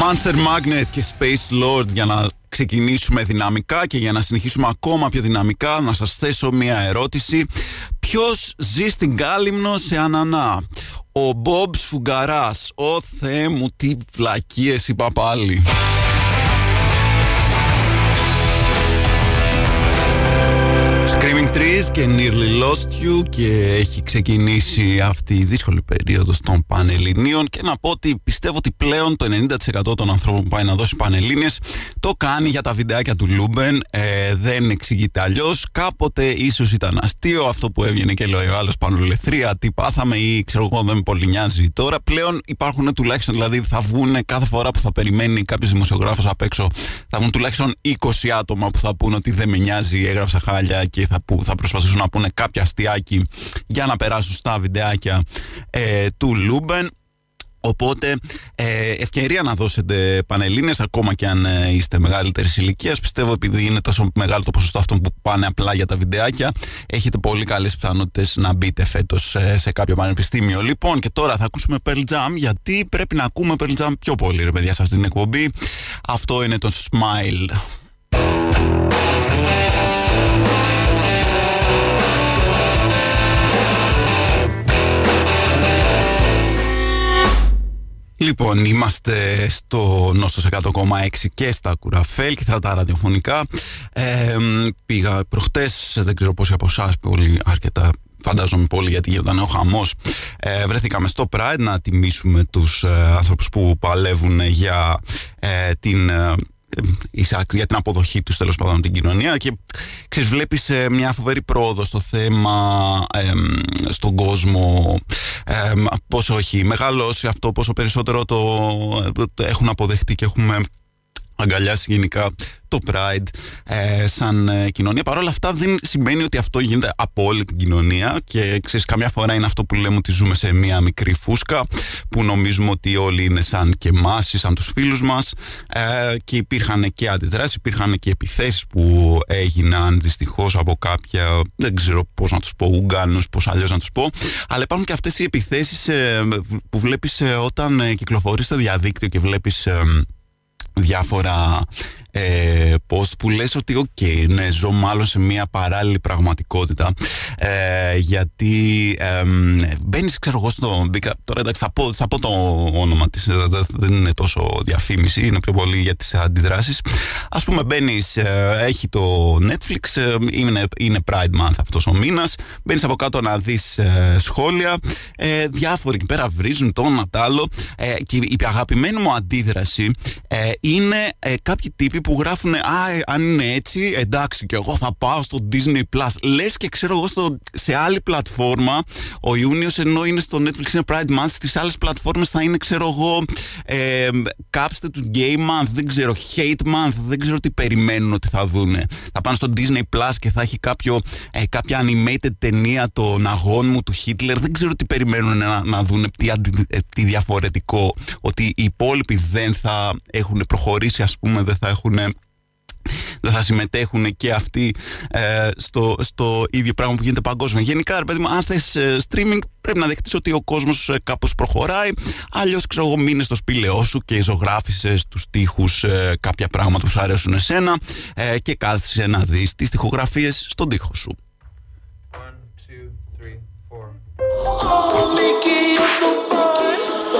Monster Magnet και Space Lord για να ξεκινήσουμε δυναμικά και για να συνεχίσουμε ακόμα πιο δυναμικά να σας θέσω μια ερώτηση. Ποιος ζει στην Κάλυμνο σε Ανανά; Ο Μπομπ Σφουγγαράς Ω Θεέ μου τι βλακίες είπα πάλι Screaming Trees και Nearly Lost You και έχει ξεκινήσει αυτή η δύσκολη περίοδος των Πανελληνίων και να πω ότι πιστεύω ότι πλέον το 90% των ανθρώπων που πάει να δώσει Πανελλήνιες το κάνει για τα βιντεάκια του Luben ε, δεν εξηγείται αλλιώς. κάποτε ίσως ήταν αστείο αυτό που έβγαινε και λέει ο άλλος πανολεθρία τι πάθαμε ή ξέρω εγώ δεν με πολύ νοιάζει τώρα πλέον υπάρχουν τουλάχιστον δηλαδή θα βγουν κάθε φορά που θα περιμένει κάποιος δημοσιογράφος απ' έξω θα βγουν τουλάχιστον 20 άτομα που θα πούν ότι δεν με νοιάζει έγραψα χάλια και θα, που, θα προσπαθήσουν να πούνε κάποια αστειάκι για να περάσουν στα βιντεάκια ε, του Luben. Οπότε ε, ευκαιρία να δώσετε πανελλήνιες ακόμα και αν ε, είστε μεγαλύτερης ηλικίας. Πιστεύω επειδή είναι τόσο μεγάλο το ποσοστό αυτών που πάνε απλά για τα βιντεάκια έχετε πολύ καλές πιθανότητες να μπείτε φέτος ε, σε κάποιο πανεπιστήμιο. Λοιπόν και τώρα θα ακούσουμε Pearl Jam γιατί πρέπει να ακούμε Pearl Jam πιο πολύ ρε παιδιά σε αυτή την εκπομπή. Αυτό είναι το Smile. Λοιπόν, είμαστε στο Νόστος 100,6 και στα Κουραφέλ και θα τα ραδιοφωνικά. Ε, πήγα προχτές, δεν ξέρω πόσοι από εσάς, πολύ αρκετά φαντάζομαι πολύ γιατί γινόταν ο χαμός ε, βρεθήκαμε στο Pride να τιμήσουμε τους ε, άνθρωπους που παλεύουν για ε, την ε, για την αποδοχή τους τέλος πάντων την κοινωνία. Και ξέρεις βλέπεις ε, μια φοβερή πρόοδο στο θέμα στον κόσμο. Πόσο έχει μεγαλώσει αυτό πόσο περισσότερο το, το έχουν αποδεχτεί και έχουμε αγκαλιάσει γενικά το Pride ε, σαν ε, κοινωνία. Παρ' όλα αυτά δεν σημαίνει ότι αυτό γίνεται από όλη την κοινωνία και ξέρεις καμιά φορά είναι αυτό που λέμε ότι ζούμε σε μια μικρή φούσκα που νομίζουμε ότι όλοι είναι σαν και εμάς ή σαν τους φίλους μας ε, και υπήρχαν και αντιδράσεις, υπήρχαν και επιθέσεις που έγιναν δυστυχώς από κάποια, δεν ξέρω πώς να τους πω, Ουγγάνους, πώς αλλιώς να τους πω αλλά υπάρχουν και αυτές οι επιθέσεις ε, που βλέπεις όταν κυκλοφορείς στο διαδίκτυο και βλέπεις διάφορα ε, post που λες ότι ok, okay, ναι, ζω μάλλον σε μια παράλληλη πραγματικότητα ε, γιατί ε, μπαίνεις ξέρω εγώ στο τώρα εντάξει θα πω, θα πω το όνομα της δεν είναι τόσο διαφήμιση είναι πιο πολύ για τις αντιδράσεις. Ας πούμε μπαίνεις, ε, έχει το Netflix ε, είναι, είναι Pride Month αυτός ο μήνας μπαίνεις από κάτω να δεις ε, σχόλια διάφοροι εκεί πέρα βρίζουν το ένα άλλο και η αγαπημένη μου αντίδραση είναι κάποιοι τύποι που γράφουν Α, αν είναι έτσι, εντάξει, και εγώ θα πάω στο Disney Plus. Λες και ξέρω εγώ στο, σε άλλη πλατφόρμα, ο Ιούνιος ενώ είναι στο Netflix είναι Pride Month, στις άλλες πλατφόρμες θα είναι, ξέρω εγώ, ε, κάψτε του Gay Month, δεν ξέρω, Hate Month, δεν ξέρω τι περιμένουν ότι θα δούνε. Θα πάνε στο Disney Plus και θα έχει κάποιο, ε, κάποια animated ταινία των αγών μου του Hitler. Δεν ξέρω τι περιμένουν να, να δούνε, τι, ε, τι διαφορετικό. Ότι οι υπόλοιποι δεν θα έχουν προχωρήσει, ας πούμε, δεν θα έχουν δεν θα συμμετέχουν και αυτοί ε, στο, στο ίδιο πράγμα που γίνεται παγκόσμια. Γενικά, ρε παιδί μου, αν θες ε, streaming, πρέπει να δεχτείς ότι ο κόσμος ε, κάπως προχωράει. Αλλιώς, ξέρω εγώ, μείνε στο σπήλαιό σου και ζωγράφησες στους τοίχους ε, κάποια πράγματα που σου αρέσουν εσένα ε, και κάθεσαι να δεις τις τοιχογραφίες στον τοίχο σου.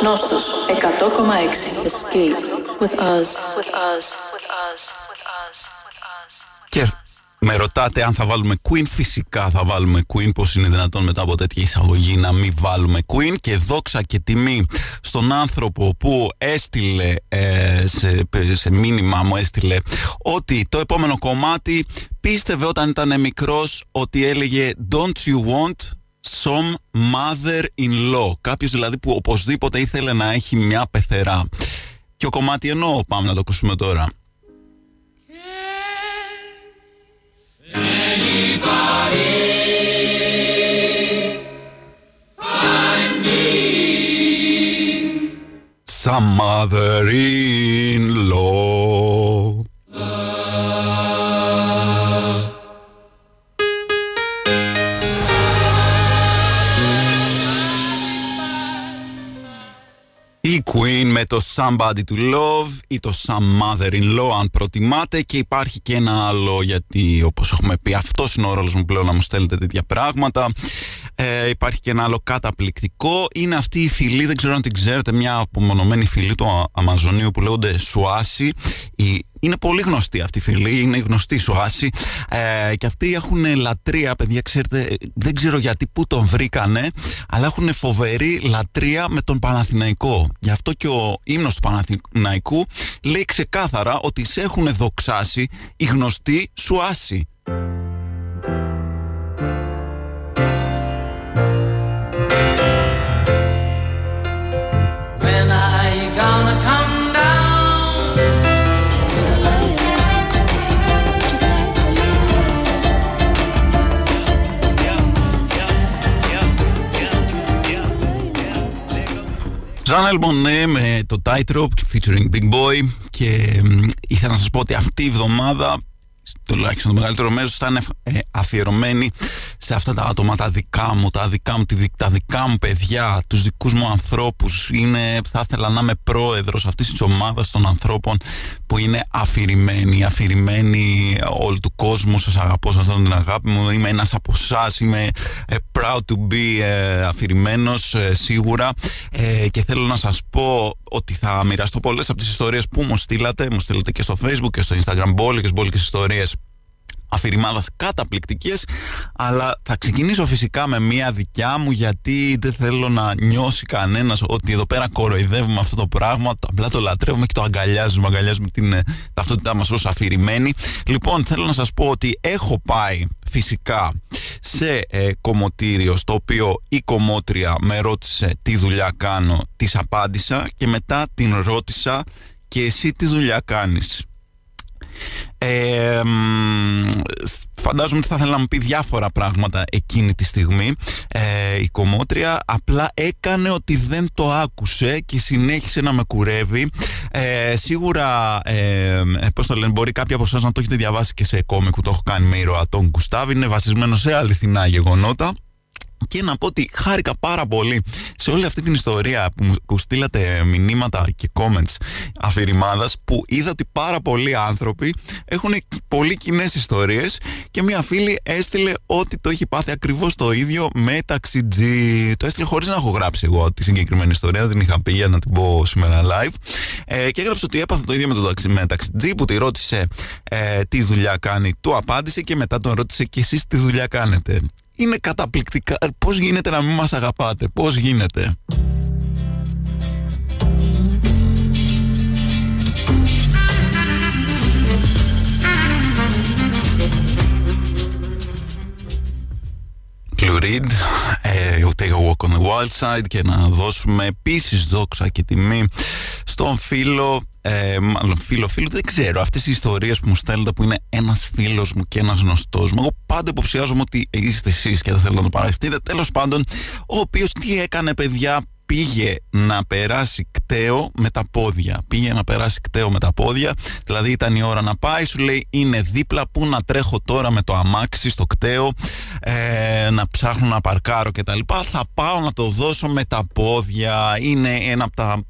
Νόστος 100,6 Escape with us. With us. With us. Και με ρωτάτε αν θα βάλουμε Queen, φυσικά θα βάλουμε Queen, πώς είναι δυνατόν μετά από τέτοια εισαγωγή να μην βάλουμε Queen και δόξα και τιμή στον άνθρωπο που έστειλε ε, σε, σε μήνυμα μου έστειλε ότι το επόμενο κομμάτι πίστευε όταν ήταν μικρός ότι έλεγε Don't you want Some mother-in-law; Κάποιος δηλαδή που οπωσδήποτε ήθελε να έχει μια πεθερά. Ποιο κομμάτι εννοώ, πάμε να το ακούσουμε τώρα. Some mother-in-law Queen με το Somebody to Love ή το Some Mother-in-Law αν προτιμάτε. Και υπάρχει και ένα άλλο γιατί όπως έχουμε πει αυτός είναι ο ρόλος μου πλέον να μου στέλνετε τέτοια πράγματα. Ε, υπάρχει και ένα άλλο καταπληκτικό. Είναι αυτή η φυλή, δεν ξέρω αν την ξέρετε μια απομονωμένη φυλή του Αμαζονίου που λέγονται Σουάσι η είναι πολύ γνωστή αυτή η φίλη, είναι γνωστή σου Άση ε, και αυτοί έχουν λατρεία, παιδιά, ξέρετε, δεν ξέρω γιατί που τον βρήκανε, αλλά έχουν φοβερή λατρεία με τον Παναθηναϊκό. Γι' αυτό και ο ύμνος του Παναθηναϊκού λέει ξεκάθαρα ότι σε έχουν δοξάσει οι γνωστοί σου Άση. Ζαν Αλμπονέ με το Tightrope featuring Big Boy. Και ήθελα να σας πω ότι αυτή η εβδομάδα τουλάχιστον το μεγαλύτερο μέρος θα είναι ε, αφιερωμένη σε αυτά τα άτομα τα δικά μου, τα δικά μου, τα δικά μου παιδιά, τους δικούς μου ανθρώπους. Είναι, θα ήθελα να είμαι πρόεδρος αυτής της ομάδας των ανθρώπων που είναι αφηρημένοι, αφηρημένοι όλου του κόσμου. Σας αγαπώ, σας δίνω την αγάπη μου. Είμαι ένας από εσάς, είμαι ε, proud to be ε, αφηρημένος σίγουρα και θέλω να σας πω ότι θα μοιραστώ πολλές από τις ιστορίες που μου στείλατε. Μου στείλατε και στο facebook και στο instagram μπόλικες, μπόλικες ιστορίες αφηρημάδας καταπληκτικές αλλά θα ξεκινήσω φυσικά με μία δικιά μου γιατί δεν θέλω να νιώσει κανένας ότι εδώ πέρα κοροϊδεύουμε αυτό το πράγμα απλά το λατρεύουμε και το αγκαλιάζουμε αγκαλιάζουμε την ε, ταυτότητά μας ως αφηρημένη. Λοιπόν θέλω να σας πω ότι έχω πάει φυσικά σε ε, κομμωτήριο στο οποίο η κομμότρια με ρώτησε τι δουλειά κάνω της απάντησα και μετά την ρώτησα και εσύ τι δουλειά κάνεις; Ε, φαντάζομαι ότι θα ήθελα να μου πει διάφορα πράγματα εκείνη τη στιγμή ε, η κομμότρια. Απλά έκανε ότι δεν το άκουσε και συνέχισε να με κουρεύει. Ε, σίγουρα ε, πώς το λένε μπορεί κάποιοι από εσάς να το έχετε διαβάσει και σε κόμικ που το έχω κάνει με ήρωα τον Κουστάβ είναι βασισμένο σε αληθινά γεγονότα και να πω ότι χάρηκα πάρα πολύ σε όλη αυτή την ιστορία που, που στείλατε μηνύματα και comments αφηρημάδας που είδα ότι πάρα πολλοί άνθρωποι έχουν πολύ κοινές ιστορίες και μια φίλη έστειλε ότι το έχει πάθει ακριβώς το ίδιο με ταξιτζή. Το έστειλε χωρίς να έχω γράψει εγώ τη συγκεκριμένη ιστορία, δεν είχα πει για να την πω σήμερα live ε, και έγραψε ότι έπαθε το ίδιο με το ταξι, με ταξιτζή που τη ρώτησε ε, τι δουλειά κάνει, του απάντησε και μετά τον ρώτησε και εσείς τι δουλειά κάνετε; Είναι καταπληκτικά. Πώς γίνεται να μην μας αγαπάτε, πώς γίνεται; Reed, ε, Take a Walk on the Wild Side και να δώσουμε επίσης δόξα και τιμή στον φίλο ε, μάλλον φίλο φίλο, δεν ξέρω. Αυτές οι ιστορίες που μου στέλνετε που είναι ένας φίλος μου και ένας γνωστός μου. Εγώ πάντα υποψιάζομαι ότι είστε εσείς και δεν θέλω να το παραδεχτείτε. Τέλος πάντων, ο οποίος τι έκανε, παιδιά, πήγε να περάσει κταίο με τα πόδια. Πήγε να περάσει κταίο με τα πόδια. Δηλαδή ήταν η ώρα να πάει, σου λέει είναι δίπλα που να τρέχω τώρα με το αμάξι στο κταίο, ε, να ψάχνω να παρκάρω κτλ. Θα πάω να το δώσω με τα πόδια. Είναι ένα από τα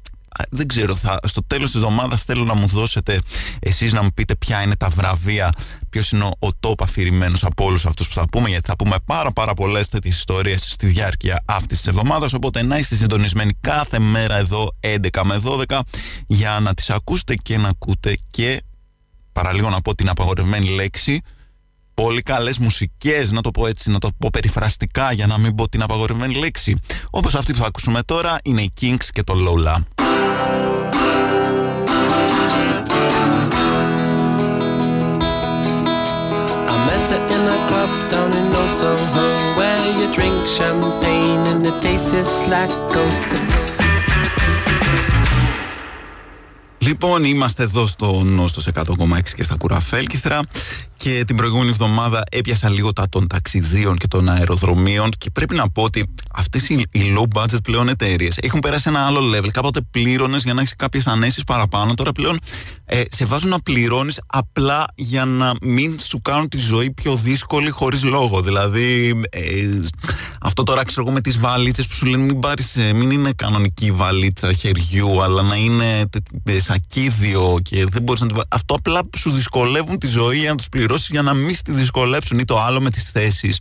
δεν ξέρω, θα, στο τέλος της εβδομάδας θέλω να μου δώσετε εσείς να μου πείτε ποια είναι τα βραβεία, ποιος είναι ο, ο top αφηρημένος από όλους αυτούς που θα πούμε, γιατί θα πούμε πάρα πάρα πολλές τέτοιες ιστορίες στη διάρκεια αυτής της εβδομάδας, οπότε να είστε συντονισμένοι κάθε μέρα εδώ 11 με 12 για να τις ακούσετε και να ακούτε και παραλίγο να πω την απαγορευμένη λέξη πολύ καλές μουσικές, να το πω έτσι, να το πω περιφραστικά για να μην πω την απαγορευμένη λέξη. Όπως αυτή που θα ακούσουμε τώρα είναι η Kings και το Lola. Λοιπόν, είμαστε εδώ στο Νόστος 100,6 και στα Κουραφέλκυθρα και την προηγούμενη εβδομάδα έπιασα λίγο τα των ταξιδίων και των αεροδρομίων και πρέπει να πω ότι αυτές οι, οι low budget πλέον εταιρείες έχουν περάσει ένα άλλο level. Κάποτε πλήρωνες για να έχεις κάποιες ανέσεις παραπάνω. Τώρα πλέον ε, σε βάζουν να πληρώνεις απλά για να μην σου κάνουν τη ζωή πιο δύσκολη χωρίς λόγο. Δηλαδή, ε, αυτό τώρα ξέρω εγώ με τις βαλίτσες που σου λένε μην, πάρεις, ε, μην είναι κανονική βαλίτσα χεριού, αλλά να είναι ε, σακίδιο και δεν μπορείς να τη Αυτό απλά σου δυσκολεύουν τη ζωή για να τους πληρώνεις για να μην στη δυσκολέψουν ή το άλλο με τις θέσεις.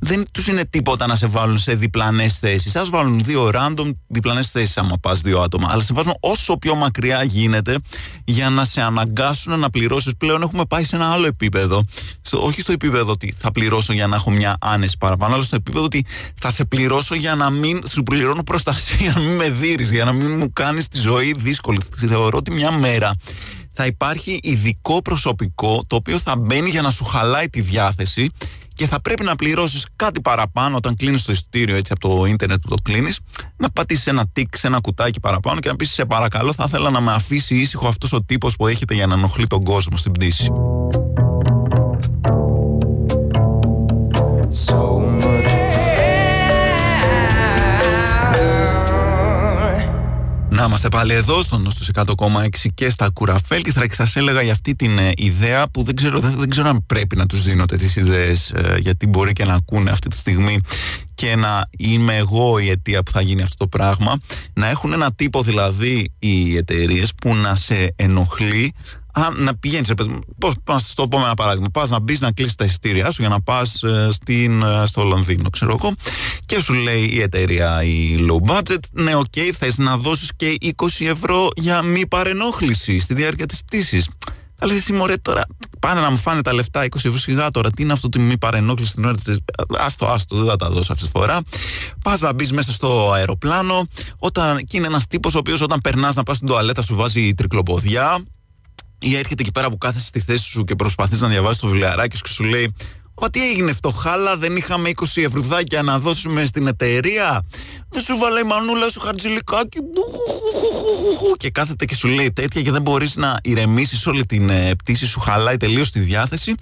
Δεν τους είναι τίποτα να σε βάλουν σε διπλανές θέσεις. Α βάλουν δύο random διπλανές θέσεις, άμα πας δύο άτομα. Αλλά σε βάζουν όσο πιο μακριά γίνεται για να σε αναγκάσουν να πληρώσεις. Πλέον έχουμε πάει σε ένα άλλο επίπεδο. Στο, όχι στο επίπεδο ότι θα πληρώσω για να έχω μια άνεση παραπάνω, αλλά στο επίπεδο ότι θα σε πληρώσω για να μην σου πληρώνω προστασία, για να μην με δει, για να μην μου κάνεις τη ζωή δύσκολη. Θεωρώ ότι μια μέρα θα υπάρχει ειδικό προσωπικό το οποίο θα μπαίνει για να σου χαλάει τη διάθεση και θα πρέπει να πληρώσεις κάτι παραπάνω όταν κλείνεις το εισιτήριο έτσι από το ίντερνετ που το κλείνεις να πατήσεις ένα τικ σε ένα κουτάκι παραπάνω και να πεις σε παρακαλώ θα ήθελα να με αφήσει ήσυχο αυτός ο τύπος που έχετε για να ενοχλεί τον κόσμο στην πτήση. Να είμαστε πάλι εδώ στον στους 100,6 και στα κουραφέλ και θα σας έλεγα για αυτή την ε, ιδέα που δεν ξέρω, δεν, δεν, ξέρω αν πρέπει να τους δίνω τέτοιες ιδέες ε, γιατί μπορεί και να ακούνε αυτή τη στιγμή και να είμαι εγώ η αιτία που θα γίνει αυτό το πράγμα. Να έχουν ένα τύπο δηλαδή οι εταιρείες που να σε ενοχλεί Α, να πηγαίνεις, πώ να το πω με ένα παράδειγμα. Πας να μπεις να κλείσεις τα εισιτήριά σου για να πας ε, ε, στο Λονδίνο, ξέρω εγώ, και σου λέει η εταιρεία η low budget, ναι, ok, okay, θες να δώσεις και 20 ευρώ για μη παρενόχληση στη διάρκεια της πτήσης. Θα λες εσύ μωρέ τώρα, πάνε να μου φάνε τα λεφτά 20 ευρώ σιγά τώρα. Τι είναι αυτό το μη παρενόχληση στην ώρα της. Άστο, άστο, δεν θα τα δώσω αυτή τη φορά. Πας να μπεις μέσα στο αεροπλάνο. Όταν, και είναι ένας τύπος ο οποίος όταν περνάς να πας στην τουαλέτα σου βάζει τρικλοποδιά ή έρχεται εκεί πέρα που κάθεσαι στη θέση σου και προσπαθείς να διαβάσεις το βιβλιαράκι σου και σου λέει ότι έγινε φτωχάλα, δεν είχαμε 20 ευρουδάκια να δώσουμε στην εταιρεία. Δεν σου βάλε η μανούλα σου χαρτζηλικάκι. Και κάθεται και σου λέει τέτοια και δεν μπορείς να ηρεμήσεις όλη την ε, πτήση σου, χαλάει τελείως τη διάθεση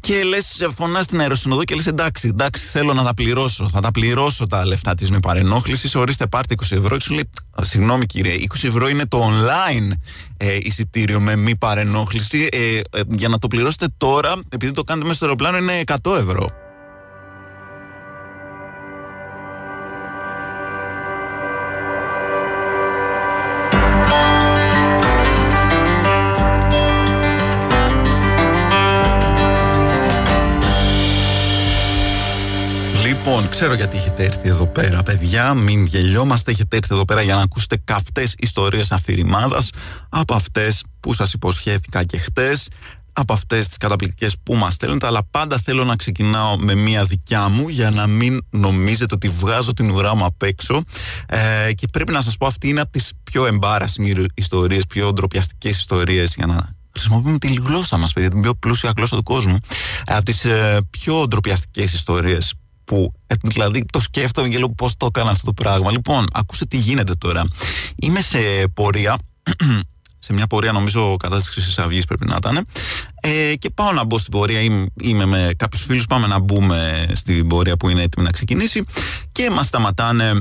και λες, φωνάς στην αεροσυνοδό και λες: Εντάξει, εντάξει, θέλω να τα πληρώσω. Θα τα πληρώσω τα λεφτά της με παρενόχλησης. Ορίστε, πάρτε 20 ευρώ. Και σου λέει: Συγγνώμη κύριε, 20 ευρώ είναι το online ε, εισιτήριο με μη παρενόχληση. Ε, ε, για να το πληρώσετε τώρα, επειδή το κάνετε μέσα στο αεροπλάνο, είναι 100 ευρώ. Λοιπόν, ξέρω γιατί έχετε έρθει εδώ πέρα, παιδιά. Μην γελιόμαστε. Έχετε έρθει εδώ πέρα για να ακούσετε καυτές ιστορίες αφηρημάδας από αυτές που σας υποσχέθηκα και χτες, από αυτές τις καταπληκτικές που μας στέλνετε. Αλλά πάντα θέλω να ξεκινάω με μία δικιά μου για να μην νομίζετε ότι βγάζω την ουρά μου απ' έξω. Ε, και πρέπει να σας πω, αυτή είναι από τις πιο embarrassing ιστορίες, πιο ντροπιαστικές ιστορίες για να χρησιμοποιούμε τη γλώσσα μας, παιδιά, την πιο πλούσια γλώσσα του κόσμου. Ε, από τις ε, πιο ντροπιαστικές ιστορίες που ε, δηλαδή το σκέφτομαι και λέω πώς το έκανα αυτό το πράγμα. Λοιπόν, ακούστε τι γίνεται τώρα. Είμαι σε πορεία, σε μια πορεία νομίζω κατά της Χρυσής Αυγής πρέπει να ήταν ε, και πάω να μπω στην πορεία, είμαι, είμαι με κάποιους φίλους, πάμε να μπούμε στην πορεία που είναι έτοιμη να ξεκινήσει και μας σταματάνε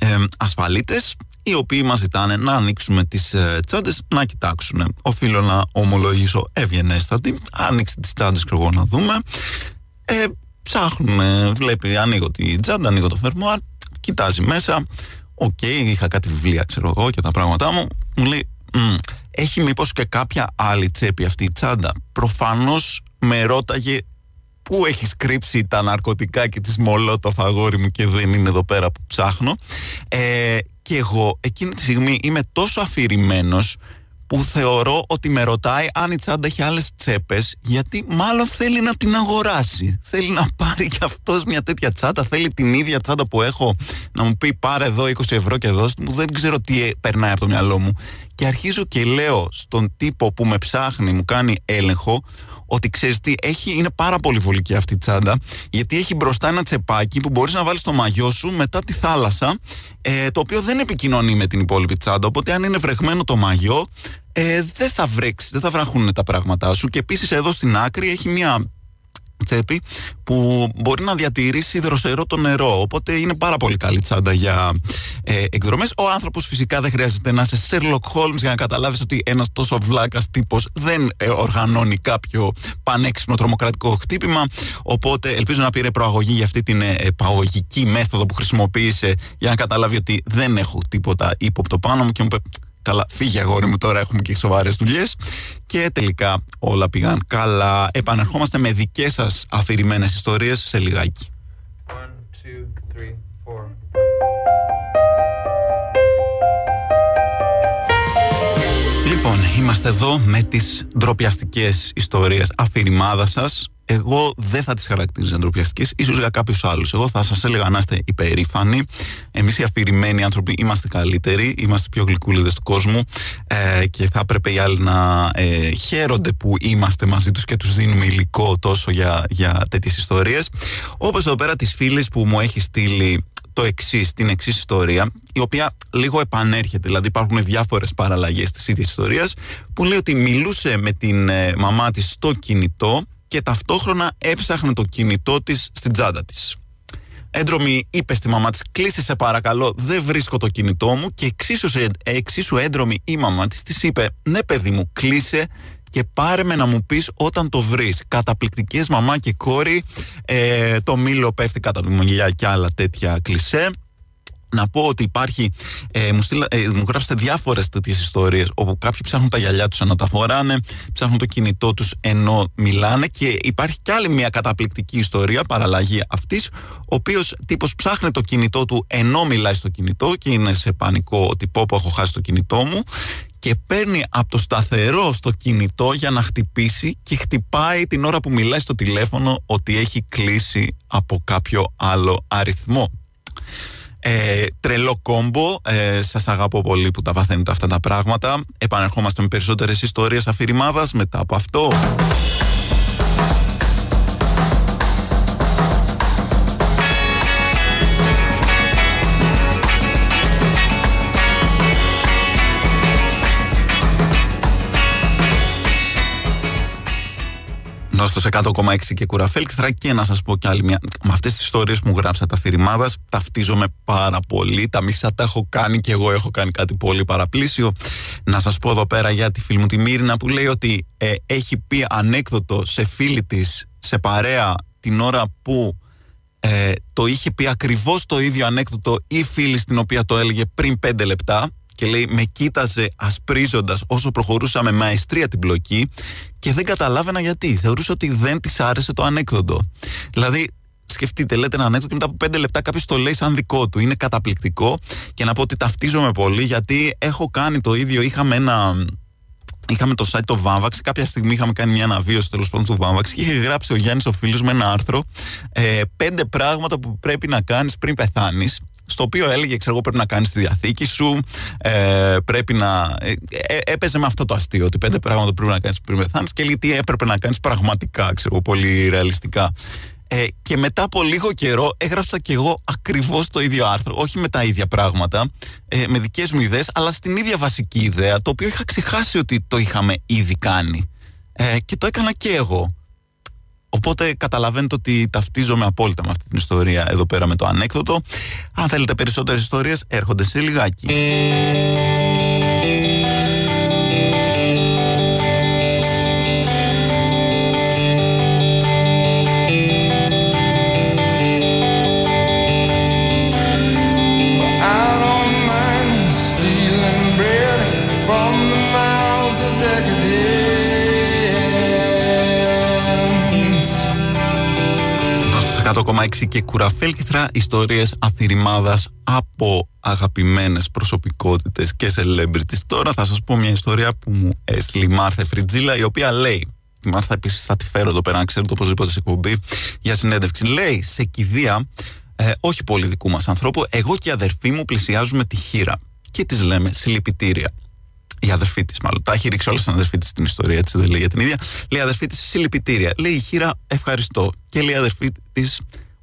ε, ασφαλίτες οι οποίοι μας ζητάνε να ανοίξουμε τις ε, τσάντες να κοιτάξουν. Οφείλω να ομολογήσω ευγενέστατη, άνοιξε τις τσάντες και εγώ να δούμε. Ε, ψάχνουμε, βλέπει, ανοίγω τη τσάντα, ανοίγω το φερμουάρ, κοιτάζει μέσα. Ok, okay, είχα κάτι βιβλία, ξέρω εγώ και τα πράγματά μου. Μου λέει, έχει μήπως και κάποια άλλη τσέπη αυτή η τσάντα. Προφανώς με ρώταγε πού έχεις κρύψει τα ναρκωτικά και τη το φαγόρι μου και δεν είναι εδώ πέρα που ψάχνω; Ε, και εγώ εκείνη τη στιγμή είμαι τόσο αφηρημένος που θεωρώ ότι με ρωτάει αν η τσάντα έχει άλλες τσέπες, γιατί μάλλον θέλει να την αγοράσει. Θέλει να πάρει κι αυτός μια τέτοια τσάντα. Θέλει την ίδια τσάντα που έχω να μου πει πάρε εδώ 20 ευρώ και δώστε μου. Δεν ξέρω τι ε, περνάει από το μυαλό μου. Και αρχίζω και λέω στον τύπο που με ψάχνει, μου κάνει έλεγχο, ότι ξέρεις τι, έχει, είναι πάρα πολύ βολική αυτή η τσάντα, γιατί έχει μπροστά ένα τσεπάκι που μπορείς να βάλεις το μαγιό σου μετά τη θάλασσα, ε, το οποίο δεν επικοινωνεί με την υπόλοιπη τσάντα. Οπότε, αν είναι βρεγμένο το μαγιό, ε, δεν θα βρέξει, δεν θα βραχούν τα πράγματά σου. Και επίσης εδώ στην άκρη έχει μια τσέπη που μπορεί να διατηρήσει δροσερό το νερό. Οπότε είναι πάρα πολύ καλή τσάντα για ε, εκδρομές. Ο άνθρωπος φυσικά δεν χρειάζεται να είσαι Sherlock Holmes για να καταλάβεις ότι ένας τόσο βλάκας τύπος δεν ε, οργανώνει κάποιο πανέξυπνο τρομοκρατικό χτύπημα. Οπότε ελπίζω να πήρε προαγωγή για αυτή την ε, παγωγική μέθοδο που χρησιμοποίησε για να καταλάβει ότι δεν έχω τίποτα ύποπτο πάνω μου και μου είπε Καλά, φύγε αγόρι μου, τώρα έχουμε και σοβαρές δουλειές. Και τελικά όλα πήγαν καλά. Επανερχόμαστε με δικές σας αφηρημένες ιστορίες σε λιγάκι. Λοιπόν, είμαστε εδώ με τις ντροπιαστικές ιστορίες αφηρημάδα σας εγώ δεν θα τις χαρακτήριζα ντροπιαστικέ, ίσως για κάποιους άλλους. Εγώ θα σας έλεγα να είστε υπερήφανοι. Εμείς οι αφηρημένοι άνθρωποι είμαστε καλύτεροι, είμαστε πιο γλυκούλιδες του κόσμου ε, και θα έπρεπε οι άλλοι να ε, χαίρονται που είμαστε μαζί τους και τους δίνουμε υλικό τόσο για, για τέτοιες ιστορίες. Όπως εδώ πέρα της φίλης που μου έχει στείλει το εξής, την εξής ιστορία, η οποία λίγο επανέρχεται. Δηλαδή, υπάρχουν διάφορες παραλλαγές της ίδιας ιστορίας, που λέει ότι μιλούσε με την ε, μαμά της στο κινητό και ταυτόχρονα έψαχνε το κινητό της στην τσάντα της. Έντρομη είπε στη μαμά της «Κλείσε σε παρακαλώ, δεν βρίσκω το κινητό μου» και εξίσου, εξίσου έντρομη η μαμά της της είπε «Ναι παιδί μου, κλείσε και πάρε με να μου πεις όταν το βρεις». Καταπληκτικές μαμά και κόρη, ε, το μήλο πέφτει κατά τη μολιά και άλλα τέτοια κλισέ να πω ότι υπάρχει, ε, μου, στείλα, ε, μου γράψετε διάφορες τέτοιες ιστορίες όπου κάποιοι ψάχνουν τα γυαλιά τους ενώ τα φοράνε, ψάχνουν το κινητό τους ενώ μιλάνε και υπάρχει κι άλλη μια καταπληκτική ιστορία, παραλλαγή αυτής, ο οποίος τύπος ψάχνει το κινητό του ενώ μιλάει στο κινητό και είναι σε πανικό ότι πω πω έχω χάσει το κινητό μου και παίρνει από το σταθερό στο κινητό για να χτυπήσει και χτυπάει την ώρα που μιλάει στο τηλέφωνο ότι έχει κλείσει από κάποιο άλλο αριθμό. Ε, τρελό κόμπο. Ε, Σας αγαπώ πολύ που τα παθαίνετε αυτά τα πράγματα. Επανερχόμαστε με περισσότερες ιστορίες αφηρημάδας μετά από αυτό. Νόστος 100,6 και κουραφέλκθρα και να σας πω κι άλλη μια με αυτές τις ιστορίες που μου γράψατε αφηρημάδας ταυτίζομαι πάρα πολύ. Τα μισά τα έχω κάνει και εγώ έχω κάνει κάτι πολύ παραπλήσιο. Να σας πω εδώ πέρα για τη φίλη μου τη Μύρινα που λέει ότι ε, έχει πει ανέκδοτο σε φίλη της σε παρέα την ώρα που ε, το είχε πει ακριβώς το ίδιο ανέκδοτο η φίλη στην οποία το έλεγε πριν πέντε λεπτά και λέει με κοίταζε ασπρίζοντας όσο προχωρούσαμε με αεστρία την πλοκή και δεν καταλάβαινα γιατί. Θεωρούσα ότι δεν της άρεσε το ανέκδοτο. Δηλαδή σκεφτείτε, λέτε ένα ανέκδοτο και μετά από πέντε λεπτά κάποιος το λέει σαν δικό του. Είναι καταπληκτικό και να πω ότι ταυτίζομαι πολύ γιατί έχω κάνει το ίδιο. Είχαμε ένα. Είχαμε το site το Vavax. Κάποια στιγμή είχαμε κάνει μια αναβίωση τέλος πάντων του Vavax και είχε γράψει ο Γιάννης ο φίλος με ένα άρθρο. Ε, πέντε πράγματα που πρέπει να κάνεις πριν πεθάνεις στο οποίο έλεγε, ξέρω εγώ, πρέπει να κάνεις τη διαθήκη σου, ε, πρέπει να. Ε, ε, έπαιζε με αυτό το αστείο, ότι πέντε πράγματα πρέπει να κάνεις πριν πεθάνεις και λέει τι έπρεπε να κάνεις πραγματικά, ξέρω εγώ, πολύ ρεαλιστικά. Ε, και μετά από λίγο καιρό έγραψα και εγώ ακριβώς το ίδιο άρθρο, όχι με τα ίδια πράγματα, ε, με δικές μου ιδέες, αλλά στην ίδια βασική ιδέα, το οποίο είχα ξεχάσει ότι το είχαμε ήδη κάνει. Ε, και το έκανα και εγώ. Οπότε καταλαβαίνετε ότι ταυτίζομαι απόλυτα με αυτή την ιστορία εδώ πέρα με το ανέκδοτο. Αν θέλετε περισσότερες ιστορίες έρχονται σε λιγάκι. 100,6 και κουραφέλκυθρα ιστορίες αφηρημάδας από αγαπημένες προσωπικότητες και celebrities. Τώρα θα σας πω μια ιστορία που μου έστειλε η Μάρθα Φριτζίλα η οποία λέει η Μάρθα επίσης θα τη φέρω εδώ πέρα, αν ξέρετε οπωσδήποτε σε εκπομπή για συνέντευξη. Λέει σε κηδεία, ε, όχι πολύ δικού μας ανθρώπου, εγώ και η αδερφή μου πλησιάζουμε τη χείρα και της λέμε συλληπιτήρια η αδερφή της, μάλλον. Τα έχει ρίξει όλα στην αδερφή της την ιστορία, έτσι δεν λέει για την ίδια. Λέει η αδερφή της συλληπιτήρια. Λέει η χείρα ευχαριστώ. Και λέει η αδερφή της,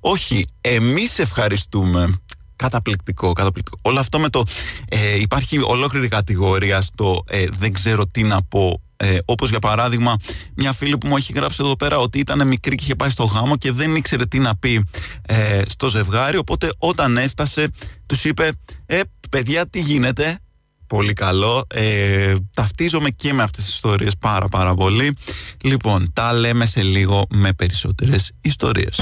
όχι, εμείς ευχαριστούμε. Καταπληκτικό, καταπληκτικό. Όλο αυτό με το. Ε, υπάρχει ολόκληρη κατηγορία στο ε, δεν ξέρω τι να πω. Ε, όπως για παράδειγμα μια φίλη που μου έχει γράψει εδώ πέρα ότι ήταν μικρή και είχε πάει στο γάμο και δεν ήξερε τι να πει ε, στο ζευγάρι οπότε όταν έφτασε τους είπε ε παιδιά τι γίνεται; Πολύ καλό. Ε, ταυτίζομαι και με αυτές τις ιστορίες πάρα πάρα πολύ. Λοιπόν, τα λέμε σε λίγο με περισσότερες ιστορίες.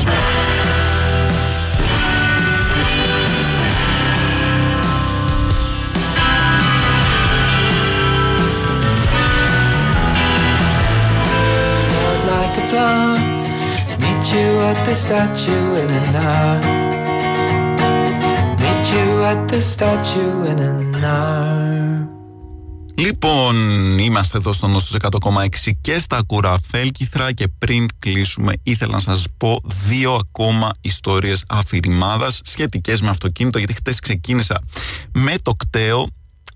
Meet you at the statue in an hour Λοιπόν, είμαστε εδώ στο Νόστος 100,6 και στα Κουραφέλκυθρα και πριν κλείσουμε ήθελα να σας πω δύο ακόμα ιστορίες αφηρημάδας σχετικές με αυτοκίνητο γιατί χτες ξεκίνησα με το κταίο,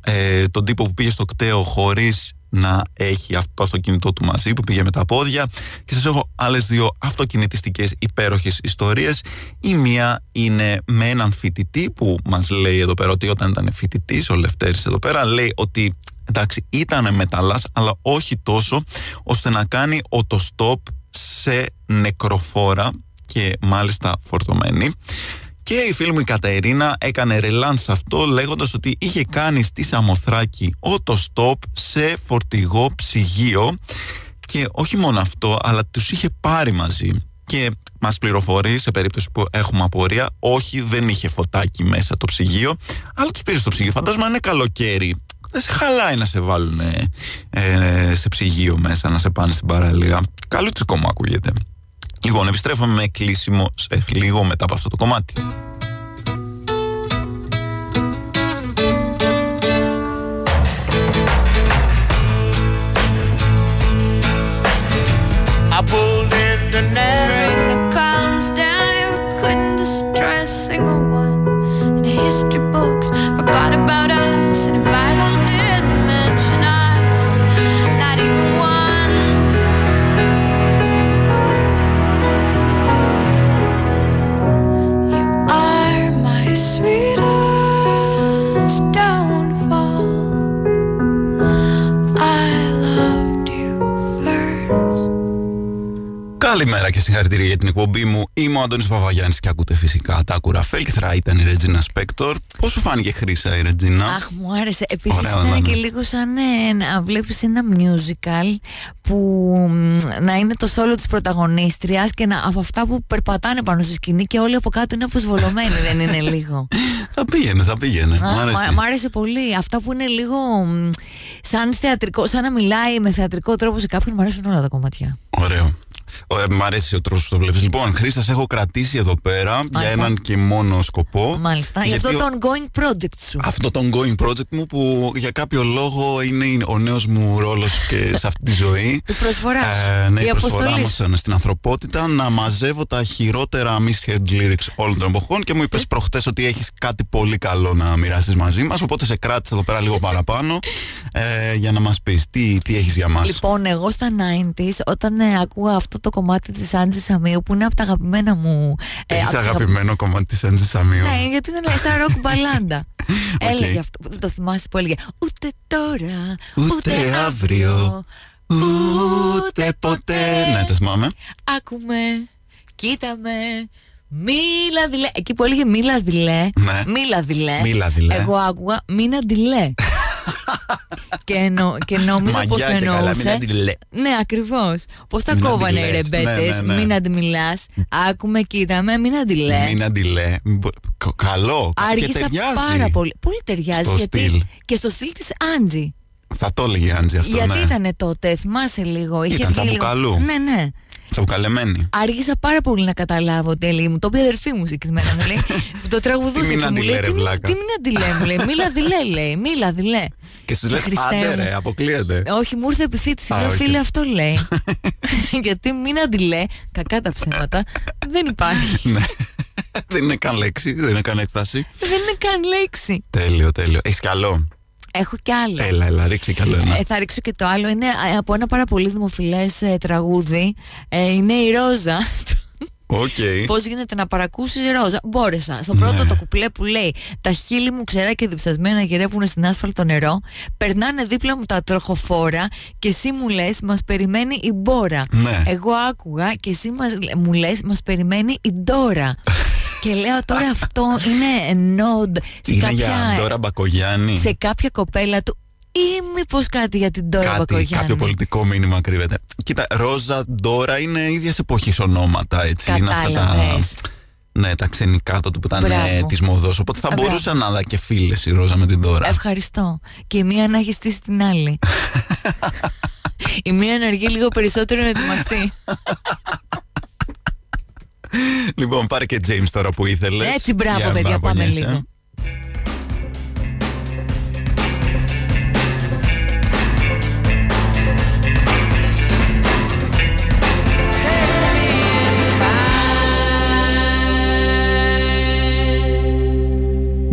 ε, τον τύπο που πήγε στο κταίο χωρίς να έχει αυτό το αυτοκίνητό του μαζί που πήγε με τα πόδια. Και σας έχω άλλες δύο αυτοκινητιστικές υπέροχες ιστορίες. Η μία είναι με έναν φοιτητή που μας λέει εδώ πέρα ότι όταν ήταν φοιτητής, ο Λευτέρης εδώ πέρα λέει ότι εντάξει ήταν μεταλλάς αλλά όχι τόσο ώστε να κάνει οτοστόπ σε νεκροφόρα και μάλιστα φορτωμένη και η φίλη μου η Κατερίνα έκανε ρελάνς σε αυτό λέγοντας ότι είχε κάνει στη Σαμοθράκη ότο-στόπ σε φορτηγό ψυγείο. Και όχι μόνο αυτό αλλά τους είχε πάρει μαζί. Και μας πληροφορεί σε περίπτωση που έχουμε απορία όχι δεν είχε φωτάκι μέσα το ψυγείο αλλά τους πήρε στο ψυγείο. Φαντάζομαι είναι καλοκαίρι. Δεν σε χαλάει να σε βάλουν ε, σε ψυγείο μέσα να σε πάνε στην παραλία. Καλούτσικο μου ακούγεται Λοιπόν, επιστρέφουμε με κλείσιμο σε λίγο μετά από αυτό το κομμάτι. I pulled into Nazareth. Rain comes down, couldn't distress single one in the history books. Forgot about us, Καλημέρα και συγχαρητήρια για την εκπομπή μου. Είμαι ο Αντώνης Βαβαγιάννη και ακούτε φυσικά τα κουραφέλ και θα ήταν η Ρετζίνα Σπέκτορ. Πώς σου φάνηκε χρήσα η Ρετζίνα; Αχ, μου άρεσε. Επίσης ήταν και λίγο σαν ε, να βλέπεις ένα musical που να είναι το σόλο της πρωταγωνίστριας και να, από αυτά που περπατάνε πάνω στη σκηνή και όλοι από κάτω είναι αποσβολωμένοι, δεν είναι λίγο. θα πήγαινε, θα πήγαινε. Αχ, άρεσε. άρεσε πολύ. Αυτά που είναι λίγο σαν θεατρικό, σαν να μιλάει με θεατρικό τρόπο σε κάποιον, μου αρέσουν όλα τα κομμάτια. Ωραίο. Ε, μ' αρέσει ο τρόπος που το βλέπεις. Λοιπόν, Χρήστας, έχω κρατήσει εδώ πέρα για έναν και μόνο σκοπό. Μάλιστα. Για αυτό το ongoing project σου. Αυτό το ongoing project μου που για κάποιο λόγο είναι ο νέος μου ρόλος και σε αυτή τη ζωή. Η προσφοράς Ε, ναι, η, προσφορά μου στην ανθρωπότητα να μαζεύω τα χειρότερα misheard lyrics όλων των εποχών και μου είπες προχτές ότι έχεις κάτι πολύ καλό να μοιράσει μαζί μας. Οπότε σε κράτησε εδώ πέρα λίγο παραπάνω ε, για να μας πεις τι, τι έχεις για μας. Λοιπόν, εγώ στα 90s, όταν ε, ακούω αυτό το κομμάτι της Άντζη Σαμίου που είναι από τα αγαπημένα μου. Ε, Έχεις αγαπημένο κομμάτι της Άντζη Σαμίου. Ναι, γιατί είναι σαν ροκ μπαλάντα. okay. Έλεγε αυτό. Δεν το θυμάσαι που έλεγε Ούτε τώρα, ούτε, ούτε αύριο, ούτε ποτέ. Ναι, το θυμάμαι. Άκουμε, κοίταμε. Μίλα δηλέ. Εκεί που έλεγε μίλα δηλέ. Ναι. Μίλα δηλέ. Μίλα δηλέ. Εγώ άκουγα μίνα δηλέ και, εννο, και νόμιζα πως εννοούσε. Ναι, ακριβώς. Πώ τα κόβανε οι ρεμπέτε, ναι, ναι, ναι. μην αντιμιλά. Άκουμε, κοίταμε, μην αντιλέ. Μην αντιλέ. Καλό. Άργησα πάρα πολύ. Πολύ ταιριάζει. Στο γιατί στυλ. Και στο στυλ της Άντζη. Θα το έλεγε η Άντζη αυτό. Γιατί ναι. ήταν τότε, θυμάσαι λίγο. Είχε ήταν βγει λίγο. Καλού. Ναι, ναι. Τσαουκαλεμένη. Άργησα πάρα πολύ να καταλάβω τέλει μου. Το είπε η αδερφή μου συγκεκριμένα. Μου λέει. το τραγουδούσε Τι μην και μου λέει. αντιλέ, ρε Τι, μην- βλάκα». τι μην αντιλέ, μου λέει. Μίλα δηλέ, λέει. Μίλα δηλέ. Και στις λες, Χριστέ άντε μου. ρε, αποκλείεται. Όχι, μου ήρθε επιφύτηση. Α, Λέω, οκ. φίλε, αυτό λέει. Γιατί μην αντιλέ, κακά τα ψέματα, δεν υπάρχει. Ναι. δεν είναι καν λέξη, δεν είναι καν έκφραση. δεν είναι καν λέξη. Τέλειο, τέλειο. Έχεις καλό. Έχω κι άλλο. Έλα, έλα, ρίξει καλό ένα. Ε, θα ρίξω και το άλλο. Είναι ε, από ένα πάρα πολύ δημοφιλές ε, τραγούδι. Ε, είναι η Ρόζα. Οκ. Πώς γίνεται να παρακούσεις Ρόζα; Μπόρεσα. Στο Ναι. πρώτο το κουπλέ που λέει Τα χείλη μου ξερά και διψασμένα γυρεύουν στην άσφαλτο νερό. Περνάνε δίπλα μου τα τροχοφόρα και εσύ μου λες, μας περιμένει η μπόρα. Ναι. Εγώ άκουγα και εσύ μας, μου λες, μας περιμένει η ντόρα. και λέω τώρα αυτό είναι nod σε, Είναι κάποια, για Ντόρα Μπακογιάννη. σε κάποια κοπέλα του ή μήπως κάτι για την Ντόρα Κάτι, Μπακογιάννη. κάποιο πολιτικό μήνυμα κρύβεται. Κοίτα, Ρόζα, Ντόρα είναι ίδιας εποχής ονόματα, έτσι. Είναι αυτά τα. Κατάλαβες. Ναι, τα ξενικά τότε που ήταν Μπράβο. της μοδός. Οπότε θα Α, μπράβο. μπορούσε να δει και φίλες η Ρόζα με την Ντόρα. Ευχαριστώ. Και η μία να έχει στήσει την άλλη. η μία να αργεί λίγο περισσότερο να ετοιμαστεί. Λοιπόν, πάρε και James τώρα που ήθελες. Έτσι, μπράβο, παιδιά, πάμε λίγο.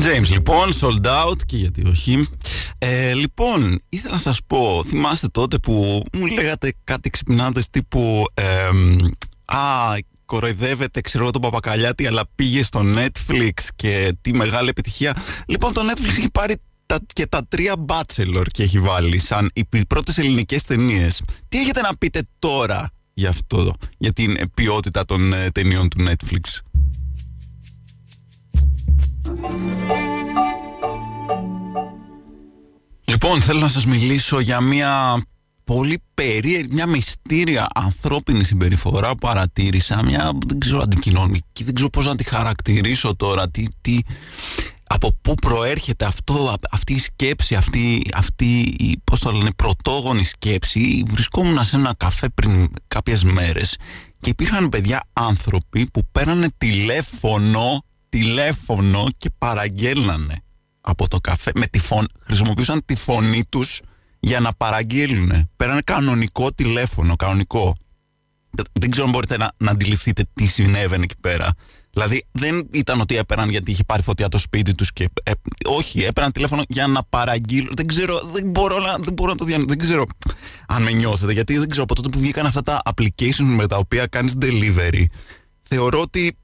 James, λοιπόν, sold out και γιατί όχι. Ε, λοιπόν, ήθελα να σας πω, θυμάστε τότε που μου λέγατε κάτι ξυπνάδες τύπου εμ, «Α, κοροϊδεύεται, ξέρω εγώ τον Παπακαλιάτη, αλλά πήγε στο Netflix και τι μεγάλη επιτυχία». Λοιπόν, το Netflix έχει πάρει τα, και τα τρία Bachelor και έχει βάλει σαν οι πι- πρώτες ελληνικές ταινίες. Τι έχετε να πείτε τώρα για αυτό, για την ε, ποιότητα των ε, ταινιών του Netflix; Λοιπόν, θέλω να σας μιλήσω για μια πολύ περίεργη, μια μυστήρια ανθρώπινη συμπεριφορά που παρατήρησα, μια, δεν ξέρω, αντικοινωνική, δεν ξέρω πώς να τη χαρακτηρίσω τώρα, τι, τι, από πού προέρχεται αυτό, α- αυτή η σκέψη, αυτή, αυτή η, πώς το λένε, πρωτόγονη σκέψη. Βρισκόμουν σε ένα καφέ πριν κάποιες μέρες και υπήρχαν παιδιά άνθρωποι που πέρανε τηλέφωνο, τηλέφωνο και παραγγέλνανε από το καφέ με τη φων... χρησιμοποιούσαν τη φωνή τους για να παραγγέλνουν. Πέρανε κανονικό τηλέφωνο, κανονικό. Δεν- Δεν ξέρω αν μπορείτε να, να αντιληφθείτε τι συνέβαινε εκεί πέρα. Δηλαδή δεν ήταν ότι έπαιρναν γιατί είχε πάρει φωτιά το σπίτι τους και... ε, όχι, έπαιρναν τηλέφωνο για να παραγγείλουν. Δεν ξέρω, δεν μπορώ να, δεν μπορώ να το διανοηθώ. Δεν ξέρω αν με νιώθετε γιατί δεν ξέρω από τότε που βγήκαν αυτά τα applications με τα οποία κάνεις delivery θεωρώ ότι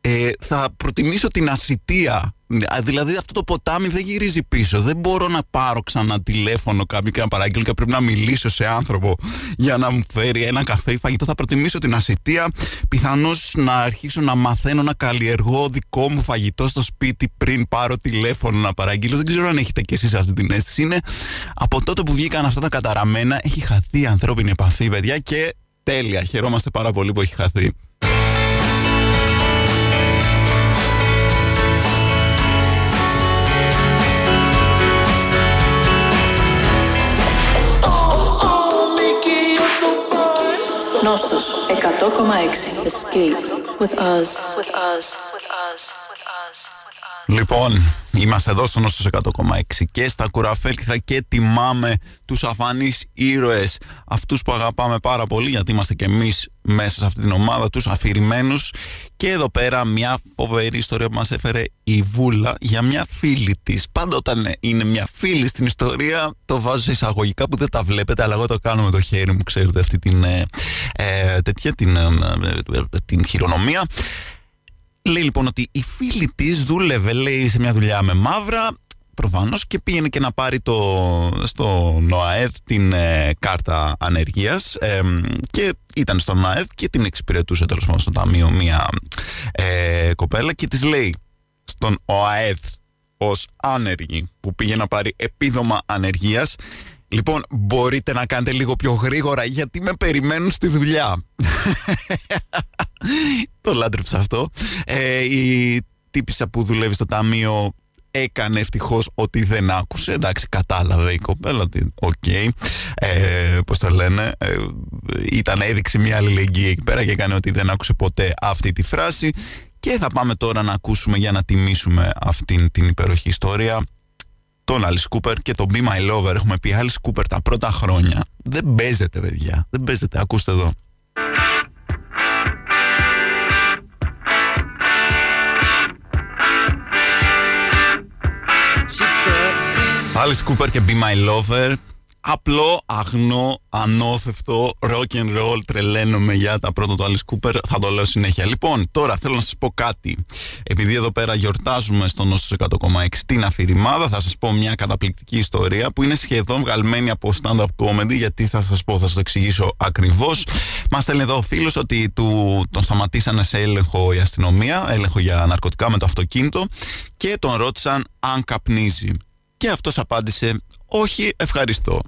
ε, θα προτιμήσω την ασυτεία. Α, Δηλαδή αυτό το ποτάμι δεν γυρίζει πίσω. Δεν μπορώ να πάρω ξανά τηλέφωνο κάποιον και να παραγγείλω και πρέπει να μιλήσω σε άνθρωπο για να μου φέρει ένα καφέ ή φαγητό. Θα προτιμήσω την ασυτεία. Πιθανώς να αρχίσω να μαθαίνω να καλλιεργώ δικό μου φαγητό στο σπίτι πριν πάρω τηλέφωνο να παραγγείλω. Δεν ξέρω αν έχετε κι εσείς αυτή την αίσθηση. Είναι από τότε που βγήκαν αυτά τα καταραμένα, έχει χαθεί η ανθρώπινη επαφή, παιδιά, και τέλεια. Χαιρόμαστε πάρα πολύ που έχει χαθεί. Νόστος 100,6 Escape with us. With us. With us. With us. Λοιπόν, είμαστε εδώ στο Νόστος 100,6 και στα κουραφέλκυθρα και τιμάμε τους αφανείς ήρωες, αυτούς που αγαπάμε πάρα πολύ γιατί είμαστε και εμείς μέσα σε αυτή την ομάδα, τους αφηρημένους και εδώ πέρα μια φοβερή ιστορία που μας έφερε η Βούλα για μια φίλη της. Πάντα όταν είναι μια φίλη στην ιστορία το βάζω σε εισαγωγικά που δεν τα βλέπετε αλλά εγώ το κάνω με το χέρι μου, ξέρετε αυτή την ε, ε, τέτοια την, ε, ε, την χειρονομία. Λέει λοιπόν ότι η φίλη της δούλευε, λέει, σε μια δουλειά με μαύρα. Προφανώς και πήγαινε και να πάρει το, στο ΝΟΑΕΔ την ε, κάρτα ανεργίας. και ήταν στο ΝΟΑΕΔ και την εξυπηρετούσε τέλος πάντων στο ταμείο μια ε, κοπέλα και της λέει στον ΟΑΕΔ ως άνεργη που πήγε να πάρει επίδομα ανεργίας Λοιπόν, μπορείτε να κάνετε λίγο πιο γρήγορα γιατί με περιμένουν στη δουλειά. Το λάτρεψα αυτό. Ε, η τύπισσα που δουλεύει στο ταμείο έκανε ευτυχώς ότι δεν άκουσε. Εντάξει, κατάλαβε η κοπέλα ότι, ok, okay, ε, πώς το λένε, ε, ήταν έδειξη μια αλληλεγγύη εκεί πέρα και έκανε ότι δεν άκουσε ποτέ αυτή τη φράση. Και θα πάμε τώρα να ακούσουμε για να τιμήσουμε αυτήν την υπέροχη ιστορία τον Alice Cooper και τον Be My Lover. Έχουμε πει Alice Cooper τα πρώτα χρόνια. Δεν παίζεται, παιδιά. Δεν παίζεται. Ακούστε εδώ. Alice Cooper και Be My Lover απλό, αγνό, ανώθευτο, rock and roll, τρελαίνομαι για τα πρώτα του Alice Cooper, θα το λέω συνέχεια. Λοιπόν, τώρα θέλω να σας πω κάτι. Επειδή εδώ πέρα γιορτάζουμε στον Νόσος 100,6 την αφηρημάδα, θα σας πω μια καταπληκτική ιστορία που είναι σχεδόν βγαλμένη από stand-up comedy, γιατί θα σας πω, θα σας το εξηγήσω ακριβώς. Μας στέλνει εδώ ο φίλος ότι του, τον σταματήσανε σε έλεγχο η αστυνομία, έλεγχο για ναρκωτικά με το αυτοκίνητο και τον ρώτησαν αν καπνίζει. Και αυτός απάντησε όχι ευχαριστώ.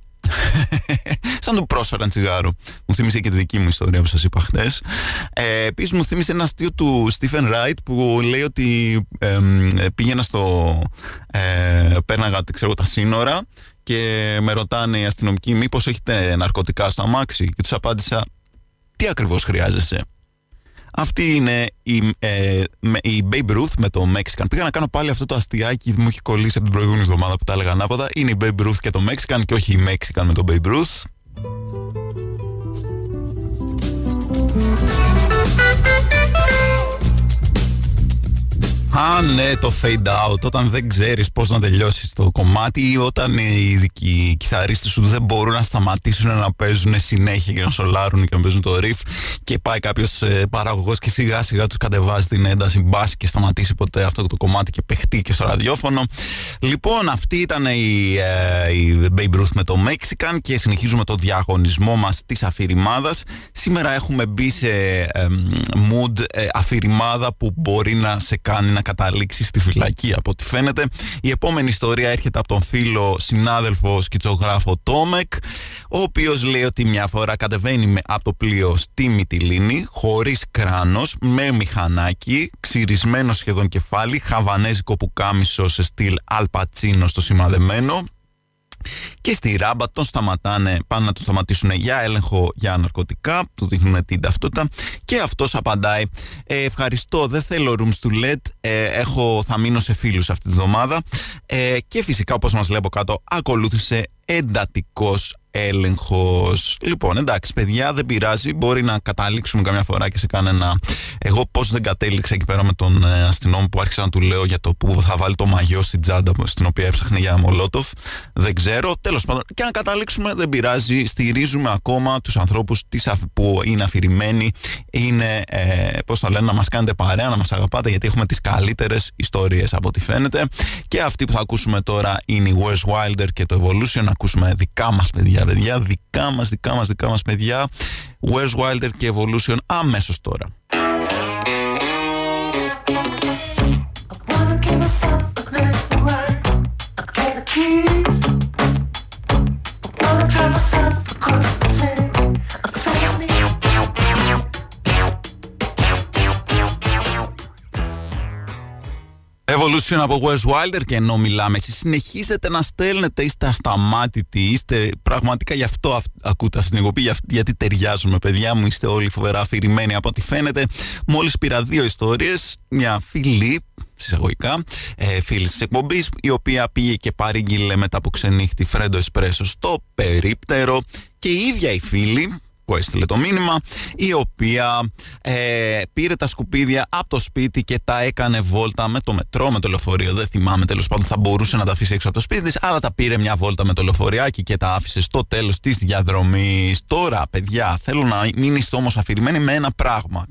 Σαν του πρόσφεραν τσιγάρο. Μου θύμισε και τη δική μου ιστορία που σας είπα χτες. Ε, Επίσης, μου θύμισε ένα αστείο του Στίφεν Ράιτ που λέει ότι ε, πήγαινα στο. Ε, πέρναγα ξέρω, τα σύνορα και με ρωτάνε οι αστυνομικοί μήπως έχετε ναρκωτικά στο αμάξι; Και τους απάντησα, τι ακριβώς χρειάζεσαι; Αυτή είναι η, ε, η Babe Ruth με το Mexican. Πήγα να κάνω πάλι αυτό το αστιάκι μου έχει κολλήσει από την προηγούμενη εβδομάδα που τα έλεγα ανάποδα. Είναι η Babe Ruth και το Mexican και όχι η Mexican με το Babe Ruth. Α, ναι, το fade out. Όταν δεν ξέρεις πώς να τελειώσεις το κομμάτι ή όταν οι, οι κιθαρίστες σου δεν μπορούν να σταματήσουν να παίζουν συνέχεια και να σολάρουν και να παίζουν το riff και πάει κάποιος ε, παραγωγός και σιγά σιγά τους κατεβάζει την ένταση μπας και σταματήσει ποτέ αυτό το κομμάτι και παιχτεί και στο ραδιόφωνο. Λοιπόν, αυτή ήταν η, ε, η Babe Ruth με το Mexican και συνεχίζουμε το διαγωνισμό μας της αφηρημάδας. Σήμερα έχουμε μπει σε ε, mood ε, αφηρημάδα που μπορεί να σε κάνει να καταλήξει στη φυλακή από ό,τι φαίνεται. Η επόμενη ιστορία έρχεται από τον φίλο συνάδελφο σκητσογράφο Τόμεκ, ο οποίος λέει ότι μια φορά κατεβαίνει με, από το πλοίο στη Μυτιλίνη, χωρίς κράνος, με μηχανάκι, ξυρισμένο σχεδόν κεφάλι, χαβανέζικο πουκάμισο σε στυλ αλπατσίνο στο σημαδεμένο, και στη ράμπα τον σταματάνε, πάνε να τον σταματήσουν για έλεγχο για ναρκωτικά, του δείχνουν την ταυτότητα και αυτός απαντάει ε, ευχαριστώ, δεν θέλω rooms to let, ε, έχω, θα μείνω σε φίλους αυτή τη βδομάδα ε, και φυσικά όπως μας λέει από κάτω ακολούθησε εντατικός έλεγχος. Λοιπόν, εντάξει, παιδιά, δεν πειράζει. Μπορεί να καταλήξουμε καμιά φορά και σε κανένα. Εγώ πώς δεν κατέληξα εκεί πέρα με τον ε, αστυνόμο που άρχισα να του λέω για το που θα βάλει το μαγιό στην τσάντα στην οποία έψαχνε για Μολότοφ. Δεν ξέρω. Τέλος πάντων, και αν καταλήξουμε, δεν πειράζει. Στηρίζουμε ακόμα τους ανθρώπους που είναι αφηρημένοι. Είναι, ε, πώς το λένε, να μας κάνετε παρέα, να μας αγαπάτε, γιατί έχουμε τις καλύτερες ιστορίες από ό,τι φαίνεται. Και αυτή που θα ακούσουμε τώρα είναι η Wes Wilder και το Evolution. Να ακούσουμε δικά μας παιδιά παιδιά, δικά μας, δικά μας, δικά μας παιδιά. Where's Wilder και Evolution αμέσως τώρα. Evolution από Wes Wilder και ενώ μιλάμε εσείς συνεχίζετε να στέλνετε είστε ασταμάτητοι είστε πραγματικά γι' αυτό ακούτε αυτή την εκπομπή γιατί ταιριάζουμε παιδιά μου είστε όλοι φοβερά αφηρημένοι από ό,τι φαίνεται. Μόλις πήρα δύο ιστορίες μια φίλη συσσαγωγικά ε, φίλης της εκπομπής, η οποία πήγε και παρήγγειλε μετά από ξενύχτη φρέντο εσπρέσο στο περίπτερο και η ίδια η φίλη που έστειλε το μήνυμα, η οποία ε, πήρε τα σκουπίδια από το σπίτι και τα έκανε βόλτα με το μετρό, με το λεωφορείο. Δεν θυμάμαι τέλος πάντων, θα μπορούσε να τα αφήσει έξω από το σπίτι της, αλλά τα πήρε μια βόλτα με το λεωφοριάκι και τα άφησε στο τέλος της διαδρομής. Τώρα, παιδιά, θέλω να μείνετε όμως αφηρημένοι με ένα πράγμα.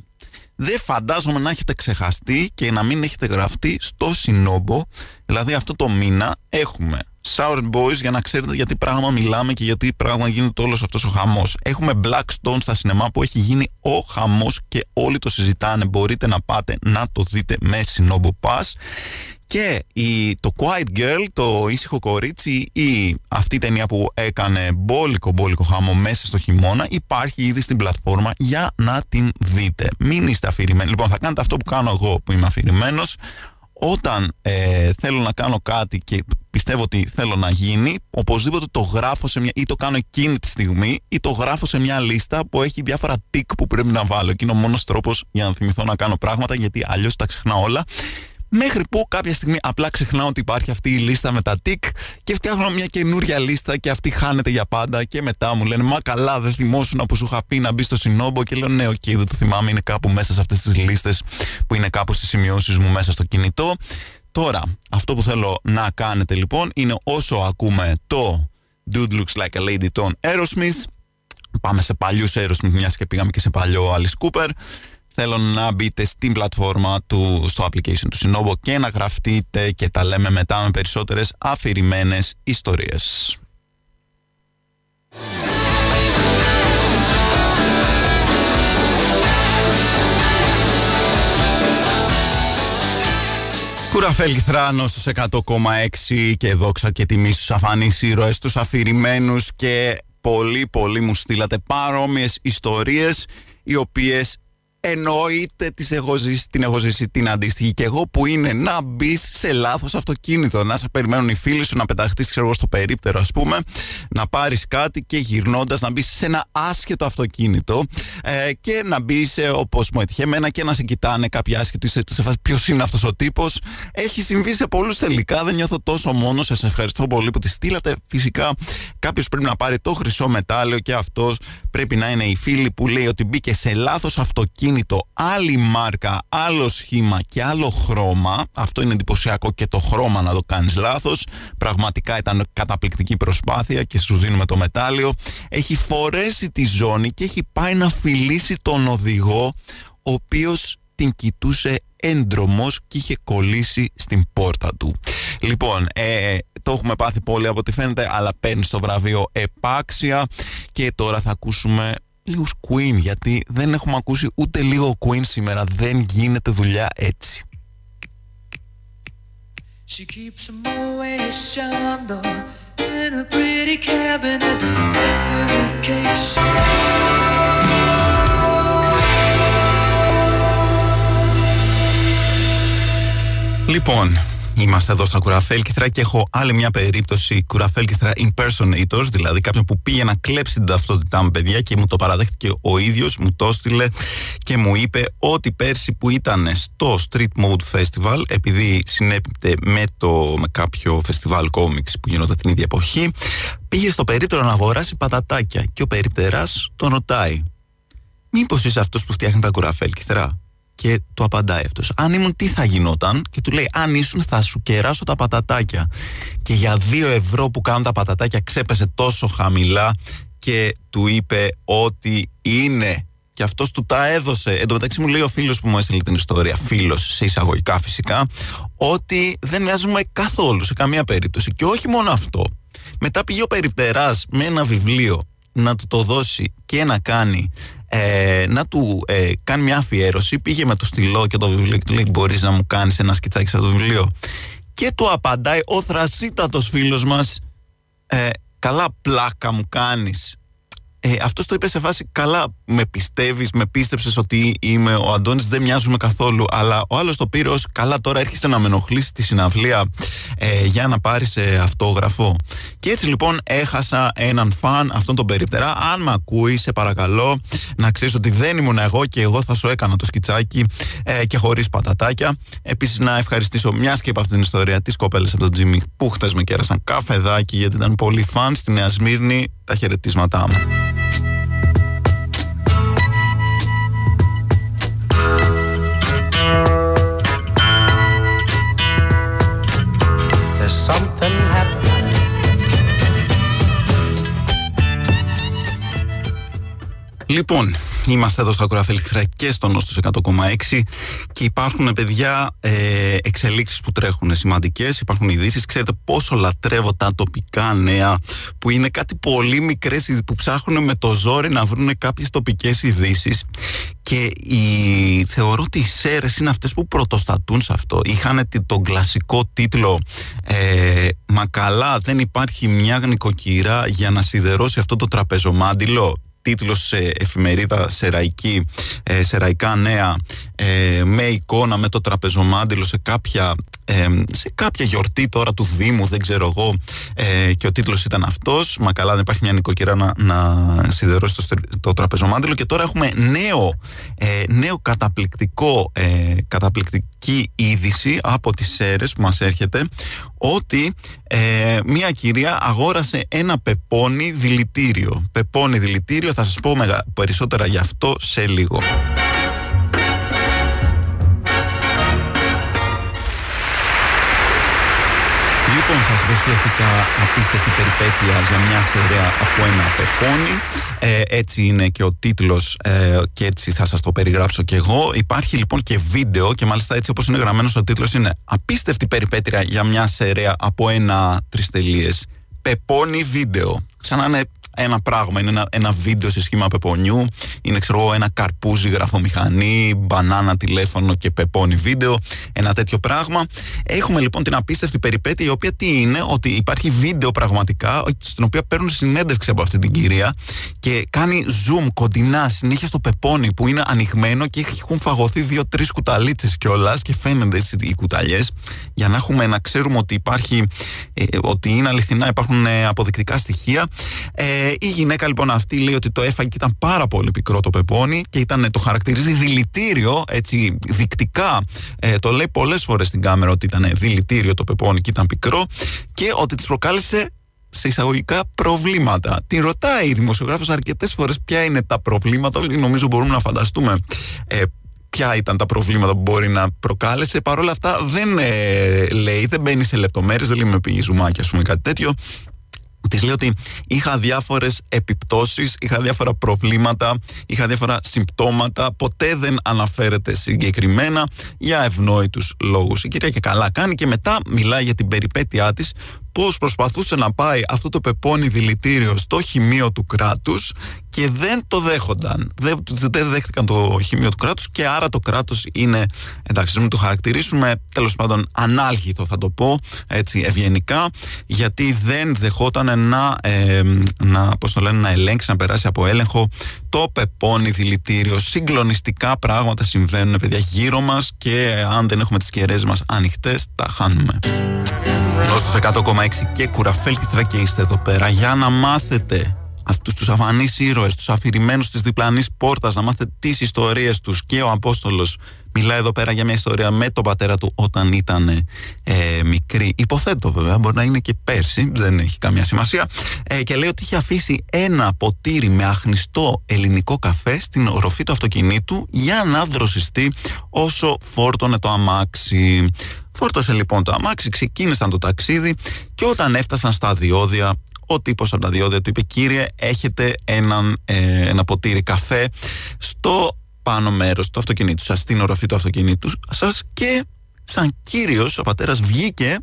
Δεν φαντάζομαι να έχετε ξεχαστεί και να μην έχετε γραφτεί στο Συνόμπο. Δηλαδή αυτό το μήνα έχουμε Sour Boys για να ξέρετε γιατί πράγμα μιλάμε και γιατί πράγμα γίνεται όλος αυτός ο χαμός. Έχουμε Black Stone στα σινεμά που έχει γίνει ο χαμός και όλοι το συζητάνε. Μπορείτε να πάτε να το δείτε με Sinobo Pass. Και η, το Quiet Girl, το ήσυχο κορίτσι ή αυτή η ταινία που έκανε μπόλικο μπόλικο χάμο μέσα στο χειμώνα υπάρχει ήδη στην πλατφόρμα για να την δείτε. Μην είστε αφηρημένοι. Λοιπόν, θα κάνετε αυτό που κάνω εγώ που είμαι αφηρημένος όταν ε, θέλω να κάνω κάτι και πιστεύω ότι θέλω να γίνει, οπωσδήποτε το γράφω σε μια, ή το κάνω εκείνη τη στιγμή, ή το γράφω σε μια λίστα που έχει διάφορα τικ που πρέπει να βάλω. Και είναι ο μόνος τρόπος για να θυμηθώ να κάνω πράγματα, γιατί αλλιώς τα ξεχνάω όλα. Μέχρι που κάποια στιγμή απλά ξεχνάω ότι υπάρχει αυτή η λίστα με τα τικ και φτιάχνω μια καινούρια λίστα και αυτή χάνεται για πάντα. Και μετά μου λένε Μα καλά, δεν θυμόσουν που σου είχα πει να μπεις στο συνόμπο. Και λέω Ναι, οκ, δεν το θυμάμαι. Είναι κάπου μέσα σε αυτές τις λίστες που είναι κάπου στις σημειώσεις μου μέσα στο κινητό. Τώρα, αυτό που θέλω να κάνετε λοιπόν είναι όσο ακούμε το Dude Looks Like a Lady των Aerosmith. Πάμε σε παλιούς Aerosmith, μιας και πήγαμε και σε παλιό Alice Cooper θέλω να μπείτε στην πλατφόρμα του, στο application του Sinobo και να γραφτείτε και τα λέμε μετά με περισσότερες αφηρημένες ιστορίες. Κουραφέλ Θράνο στους 100,6 και δόξα και τιμή στους αφανείς ήρωες, τους αφηρημένους και πολύ πολύ μου στείλατε παρόμοιες ιστορίες οι οποίες Εννοείται τις έχω ζήσει, την έχω ζήσει την αντίστοιχη και εγώ που είναι να μπεις σε λάθος αυτοκίνητο. Να σε περιμένουν οι φίλοι σου να πεταχτείς, ξέρω εγώ, στο περίπτερο, ας πούμε, να πάρεις κάτι και γυρνώντας να μπεις σε ένα άσχετο αυτοκίνητο ε, και να μπεις όπως μου έτυχε εμένα και να σε κοιτάνε κάποιοι άσχετοι σε, σε φάση ποιος είναι αυτός ο τύπος. Έχει συμβεί σε πολλούς τελικά, δεν νιώθω τόσο μόνο. Σα ευχαριστώ πολύ που τη στείλατε. Φυσικά κάποιος πρέπει να πάρει το χρυσό μετάλλιο και αυτός πρέπει να είναι η φίλη που λέει ότι μπήκε σε λάθος αυτοκίνητο αυτοκίνητο άλλη μάρκα, άλλο σχήμα και άλλο χρώμα. Αυτό είναι εντυπωσιακό και το χρώμα να το κάνεις λάθος. Πραγματικά ήταν καταπληκτική προσπάθεια και σου δίνουμε το μετάλλιο. Έχει φορέσει τη ζώνη και έχει πάει να φιλήσει τον οδηγό ο οποίος την κοιτούσε έντρομος και είχε κολλήσει στην πόρτα του. Λοιπόν, ε, το έχουμε πάθει πολύ από ό,τι φαίνεται, αλλά παίρνεις στο βραβείο επάξια και τώρα θα ακούσουμε λίγους Queen γιατί δεν έχουμε ακούσει ούτε λίγο Queen σήμερα. Δεν γίνεται δουλειά έτσι. She keeps a Moet Chandon in a pretty cabinet Λοιπόν, Είμαστε εδώ στα Κουραφέλκυθρα και έχω άλλη μια περίπτωση Κουραφέλκυθρα impersonators, δηλαδή κάποιον που πήγε να κλέψει την ταυτότητά μου, παιδιά, και μου το παραδέχτηκε ο ίδιος, μου το έστειλε και μου είπε ότι πέρσι που ήταν στο Street Mode Festival, επειδή συνέπιπτε με, το, με κάποιο φεστιβάλ κόμιξ που γινόταν την ίδια εποχή, πήγε στο περίπτερο να αγοράσει πατατάκια και ο περιπτερά τον ρωτάει. Μήπως είσαι αυτός που φτιάχνει τα κουραφέλκυθρα. Και του απαντάει αυτός Αν ήμουν τι θα γινόταν Και του λέει αν ήσουν θα σου κεράσω τα πατατάκια Και για δύο ευρώ που κάνουν τα πατατάκια Ξέπεσε τόσο χαμηλά Και του είπε ότι είναι και αυτός του τα έδωσε. Εν τω μεταξύ μου λέει ο φίλος που μου έστειλε την ιστορία, φίλος σε εισαγωγικά φυσικά, ότι δεν μοιάζουμε καθόλου σε καμία περίπτωση. Και όχι μόνο αυτό. Μετά πήγε ο περιπτεράς με ένα βιβλίο να του το δώσει και να κάνει ε, να του ε, κάνει μια αφιέρωση. Πήγε με το στυλό και το βιβλίο και του λέει μπορείς να μου κάνεις ένα σκιτσάκι σε το βιβλίο. Και του απαντάει ο θρασίτατος φίλος μας ε, καλά πλάκα μου κάνεις ε, αυτός το είπε σε φάση καλά με πιστεύεις, με πίστεψες ότι είμαι ο Αντώνης δεν μοιάζουμε καθόλου αλλά ο άλλος το πήρε ως καλά τώρα έρχεσαι να με ενοχλήσει τη συναυλία ε, για να πάρεις ε, αυτόγραφο και έτσι λοιπόν έχασα έναν φαν αυτόν τον περίπτερα αν με ακούει σε παρακαλώ να ξέρεις ότι δεν ήμουν εγώ και εγώ θα σου έκανα το σκιτσάκι ε, και χωρίς πατατάκια. Επίσης να ευχαριστήσω μιας και από αυτήν την ιστορία τις κοπέλες από τον Τζίμι που χτες με κέρασαν καφεδάκι γιατί ήταν πολύ φαν στη Νέα Σμύρνη τα χαιρετίσματά μου. Λοιπόν, είμαστε εδώ στο Ακροαφέλιχτρα και στο Νόστος 100,6 και υπάρχουν παιδιά ε, εξελίξεις που τρέχουν σημαντικές, υπάρχουν ειδήσεις. Ξέρετε πόσο λατρεύω τα τοπικά νέα που είναι κάτι πολύ μικρές που ψάχνουν με το ζόρι να βρουν κάποιες τοπικές ειδήσεις. Και η, θεωρώ ότι οι ΣΕΡΕΣ είναι αυτές που πρωτοστατούν σε αυτό. Είχαν τον κλασικό τίτλο ε, «Μα καλά δεν υπάρχει μια γνικοκυρά για να σιδερώσει αυτό το τραπεζομάντιλο» τίτλος σε εφημερίδα σεραϊκή, ε, σεραϊκά νέα ε, με εικόνα με το τραπεζομάντιλο σε κάποια, ε, σε κάποια γιορτή τώρα του Δήμου δεν ξέρω εγώ ε, και ο τίτλος ήταν αυτός μα καλά δεν υπάρχει μια νοικοκυρά να, να σιδερώσει το, το τραπεζομάντιλο και τώρα έχουμε νέο, νέο καταπληκτικό καταπληκτική είδηση από τις ΣΕΡΕΣ που μας έρχεται ότι μια κυρία αγόρασε ένα πεπόνι δηλητήριο. Πεπόνι δηλητήριο θα σας πω περισσότερα γι' αυτό σε λίγο Λοιπόν, σας προσθέθηκα απίστευτη περιπέτεια για μια σειρά από ένα πεπόνι. Ε, έτσι είναι και ο τίτλος ε, και έτσι θα σας το περιγράψω και εγώ. Υπάρχει λοιπόν και βίντεο και μάλιστα έτσι όπως είναι γραμμένος ο τίτλος είναι απίστευτη περιπέτεια για μια σειρά από ένα τριστελίες. Πεπόνι βίντεο. Σαν να είναι ένα πράγμα, είναι ένα, ένα βίντεο σε σχήμα πεπονιού, είναι ξέρω ένα καρπούζι γραφομηχανή, μπανάνα τηλέφωνο και πεπόνι βίντεο, ένα τέτοιο πράγμα. Έχουμε λοιπόν την απίστευτη περιπέτεια η οποία τι είναι, ότι υπάρχει βίντεο πραγματικά, στην οποία παίρνουν συνέντευξη από αυτή την κυρία και κάνει zoom κοντινά συνέχεια στο πεπόνι που είναι ανοιγμένο και έχουν φαγωθεί δύο-τρεις κουταλίτσες κιόλας και φαίνονται έτσι οι κουταλιές για να έχουμε να ξέρουμε ότι υπάρχει, ε, ότι είναι αληθινά, υπάρχουν ε, αποδεικτικά στοιχεία. Ε, ε, η γυναίκα λοιπόν αυτή λέει ότι το έφαγε και ήταν πάρα πολύ πικρό το πεπόνι και ήταν, το χαρακτηρίζει δηλητήριο, έτσι δεικτικά. Ε, το λέει πολλές φορές στην κάμερα ότι ήταν δηλητήριο το πεπόνι και ήταν πικρό και ότι της προκάλεσε σε εισαγωγικά προβλήματα. Την ρωτάει η δημοσιογράφος αρκετές φορές ποια είναι τα προβλήματα, όλοι νομίζω μπορούμε να φανταστούμε ε, ποια ήταν τα προβλήματα που μπορεί να προκάλεσε. Παρ' όλα αυτά δεν ε, λέει, δεν μπαίνει σε λεπτομέρειες, δεν λέει με πηγή ζουμάκι, ας πούμε κάτι τέτοιο. Της λέει ότι είχα διάφορες επιπτώσεις, είχα διάφορα προβλήματα, είχα διάφορα συμπτώματα. Ποτέ δεν αναφέρεται συγκεκριμένα για ευνόητους λόγους. Η κυρία και καλά κάνει και μετά μιλάει για την περιπέτειά της πώς προσπαθούσε να πάει αυτό το πεπόνι δηλητήριο στο χημείο του κράτους και δεν το δέχονταν. Δεν, δεν δέχτηκαν το χημείο του κράτους και άρα το κράτος είναι, εντάξει, μην το χαρακτηρίσουμε, τέλος πάντων ανάλγητο θα το πω, έτσι ευγενικά, γιατί δεν δεχόταν να, ε, να, πώς το λένε, να ελέγξει, να περάσει από έλεγχο το πεπόνι δηλητήριο. Συγκλονιστικά πράγματα συμβαίνουν, παιδιά, γύρω μας και αν δεν έχουμε τις κεραίες μας ανοιχτές, τα χάνουμε. Νόστος 100,6 και κουραφέλκυθρα και είστε εδώ πέρα για να μάθετε αυτούς τους αφανείς ήρωες, τους αφηρημένους της διπλανής πόρτας, να μάθετε τις ιστορίες τους και ο Απόστολος μιλάει εδώ πέρα για μια ιστορία με τον πατέρα του όταν ήταν ε, μικρή. Υποθέτω βέβαια, μπορεί να είναι και πέρσι, δεν έχει καμία σημασία. Ε, και λέει ότι είχε αφήσει ένα ποτήρι με αχνιστό ελληνικό καφέ στην οροφή του αυτοκινήτου για να δροσιστεί όσο φόρτωνε το αμάξι. Φόρτωσε λοιπόν το αμάξι, ξεκίνησαν το ταξίδι και όταν έφτασαν στα διόδια ο τύπος από τα διόδια του είπε κύριε έχετε έναν, ε, ένα ποτήρι καφέ στο πάνω μέρος του αυτοκινήτου σας, στην οροφή του αυτοκινήτου σας και σαν κύριος ο πατέρας βγήκε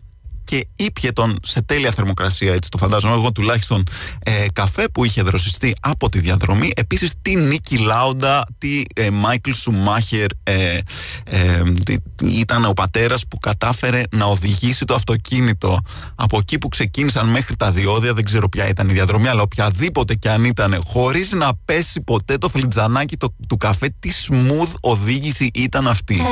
και ήπια τον σε τέλεια θερμοκρασία, έτσι το φαντάζομαι εγώ τουλάχιστον ε, καφέ που είχε δροσιστεί από τη διαδρομή. Επίσης τη Νίκη Λάουντα, τη ε, Μάικλ Σουμάχερ ε, ε, ήταν ο πατέρας που κατάφερε να οδηγήσει το αυτοκίνητο από εκεί που ξεκίνησαν μέχρι τα διόδια, δεν ξέρω ποια ήταν η διαδρομή, αλλά οποιαδήποτε και αν ήταν, χωρίς να πέσει ποτέ το φλιτζανάκι το, του καφέ, τι smooth οδήγηση ήταν αυτή.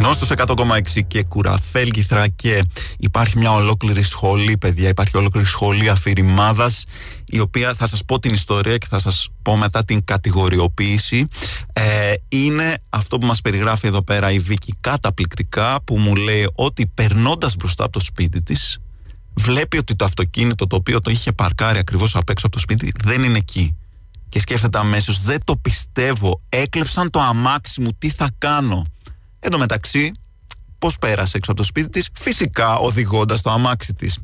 Νόστος 100,6 και κουραφέλγηθρα και υπάρχει μια ολόκληρη σχολή παιδιά, υπάρχει ολόκληρη σχολή αφηρημάδας η οποία θα σας πω την ιστορία και θα σας πω μετά την κατηγοριοποίηση ε, είναι αυτό που μας περιγράφει εδώ πέρα η Βίκη καταπληκτικά που μου λέει ότι περνώντας μπροστά από το σπίτι της βλέπει ότι το αυτοκίνητο το οποίο το είχε παρκάρει ακριβώς απ' έξω από το σπίτι δεν είναι εκεί και σκέφτεται αμέσως, δεν το πιστεύω. Έκλεψαν το αμάξι μου, τι θα κάνω. Εν τω μεταξύ, πώς πέρασε έξω από το σπίτι της, φυσικά οδηγώντας το αμάξι της.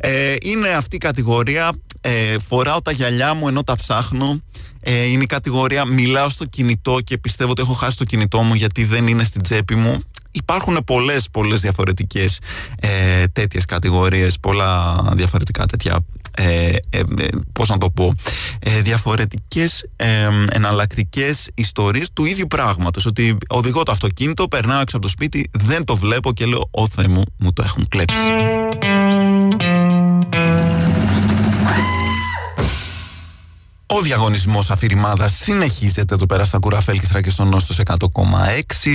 Ε, είναι αυτή η κατηγορία, ε, φοράω τα γυαλιά μου ενώ τα ψάχνω, ε, είναι η κατηγορία μιλάω στο κινητό και πιστεύω ότι έχω χάσει το κινητό μου γιατί δεν είναι στην τσέπη μου. Υπάρχουν πολλές, πολλές διαφορετικές ε, τέτοιες κατηγορίες, πολλά διαφορετικά τέτοια ε, ε, ε, πώς να το πω ε, διαφορετικές ε, εναλλακτικές ιστορίες του ίδιου πράγματος. Ότι οδηγώ το αυτοκίνητο, περνάω έξω από το σπίτι δεν το βλέπω και λέω «Ω Θεέ μου, μου το έχουν κλέψει» Ο διαγωνισμός αφηρημάδα συνεχίζεται εδώ πέρα στα Κουραφέλκυθρα και στον Νόστος 100,6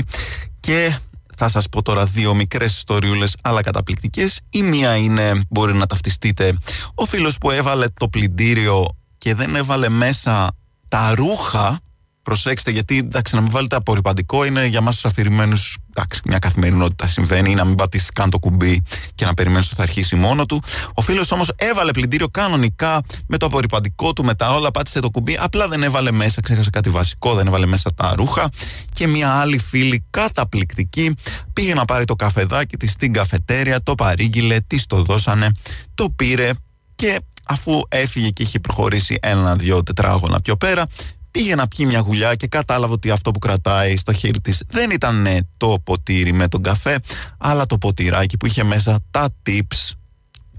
και θα σας πω τώρα δύο μικρές ιστοριούλες αλλά καταπληκτικές. Η μία είναι, μπορεί να ταυτιστείτε, ο φίλος που έβαλε το πλυντήριο και δεν έβαλε μέσα τα ρούχα Προσέξτε, γιατί εντάξει, να μην βάλετε απορριπαντικό είναι για εμά τους αφηρημένους μια καθημερινότητα συμβαίνει ή να μην πατήσεις καν το κουμπί και να περιμένεις ότι θα αρχίσει μόνο του. Ο φίλος όμως έβαλε πλυντήριο κανονικά με το απορριπαντικό του, με τα όλα, πάτησε το κουμπί. Απλά δεν έβαλε μέσα, ξέχασε κάτι βασικό, δεν έβαλε μέσα τα ρούχα. Και μια άλλη φίλη καταπληκτική πήγε να πάρει το καφεδάκι της στην καφετέρια, το παρήγγειλε, της το δώσανε, το πήρε και αφού έφυγε και είχε προχωρήσει ένα-δυο τετράγωνα πιο πέρα, πήγε να πιει μια γουλιά και κατάλαβε ότι αυτό που κρατάει στο χέρι της δεν ήταν το ποτήρι με τον καφέ, αλλά το ποτηράκι που είχε μέσα τα tips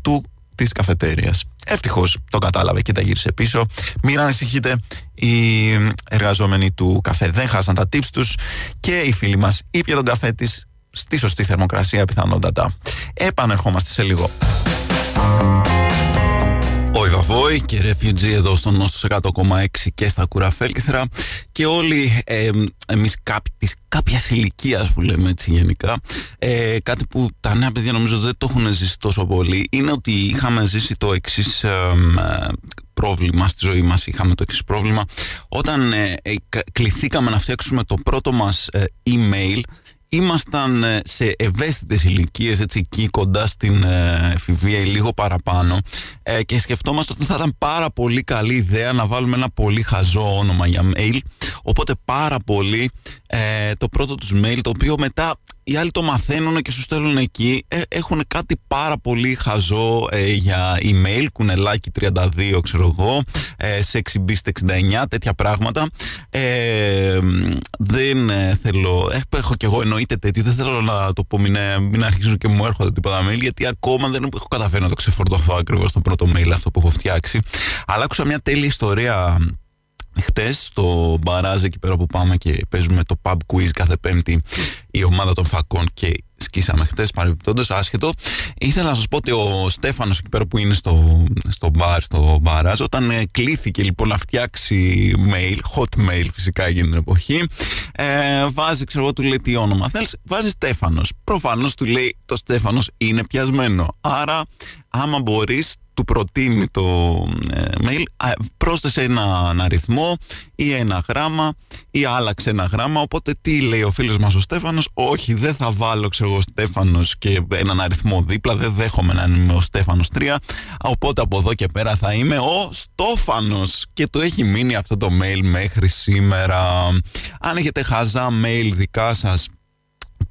του της καφετέριας. Ευτυχώς το κατάλαβε και τα γύρισε πίσω. Μην ανησυχείτε, οι εργαζόμενοι του καφέ δεν χάσαν τα tips τους και η φίλη μας ήπια τον καφέ της στη σωστή θερμοκρασία πιθανότατα. Επανερχόμαστε σε λίγο. Ο Ιβαβόη και Refugee εδώ στον Νόστος 100,6 και στα Κουραφέλκυθρα. Και όλοι ε, εμείς κάποιοι της κάποιας ηλικίας που λέμε έτσι γενικά ε, κάτι που τα νέα παιδιά νομίζω δεν το έχουν ζήσει τόσο πολύ είναι ότι είχαμε ζήσει το εξής ε, πρόβλημα στη ζωή μας. Είχαμε το εξής πρόβλημα. Όταν ε, ε, κληθήκαμε να φτιάξουμε το πρώτο μας email ήμασταν ε, σε ευαίσθητες ηλικίες έτσι εκεί κοντά στην ε, εφηβεία ή λίγο παραπάνω ε, και σκεφτόμαστε ότι θα ήταν πάρα πολύ καλή ιδέα να βάλουμε ένα πολύ χαζό όνομα για mail. Οπότε πάρα πολύ το πρώτο τους mail το οποίο μετά οι άλλοι το μαθαίνουν και σου στέλνουν εκεί. Ε, έχουν κάτι πάρα πολύ χαζό ε, για email, κουνελάκι 32 ξέρω εγώ, ε, sexybeast 69, τέτοια πράγματα. Ε, δεν ε, θέλω, έχω κι εγώ εννοείται τέτοιο, δεν θέλω να το πω, μην, μην αρχίζουν και μου έρχονται τίποτα mail, γιατί ακόμα δεν έχω καταφέρει να το ξεφορτωθώ ακριβώς το πρώτο mail αυτό που έχω φτιάξει. Αλλά άκουσα μια τέλεια ιστορία Χτες στο μπαράζ εκεί πέρα που πάμε και παίζουμε το pub quiz κάθε Πέμπτη η ομάδα των φακών και σκίσαμε χτες παρεμπιπτόντως, άσχετο. Ήθελα να σας πω ότι ο Στέφανος εκεί πέρα που είναι στο, στο μπαρ, στο μπαράζ, όταν ε, κλήθηκε λοιπόν να φτιάξει mail, hot mail φυσικά εκείνη την εποχή, ε, βάζει, ξέρω εγώ, του λέει τι όνομα θέλεις, βάζει Στέφανος. Προφανώς του λέει το Στέφανος είναι πιασμένο. Άρα, άμα μπορείς, του προτείνει το ε, mail, πρόσθεσε ένα αριθμό ή ένα γράμμα ή άλλαξε ένα γράμμα. Οπότε τι λέει ο φίλος μας ο Στέφανος, όχι δεν θα βάλω ξέρω εγώ Στέφανος και έναν αριθμό δίπλα, δεν δέχομαι να είμαι ο Στέφανος 3. Οπότε από εδώ και πέρα θα είμαι ο Στόφανος και το έχει μείνει αυτό το mail μέχρι σήμερα. Αν έχετε χαζά mail δικά σας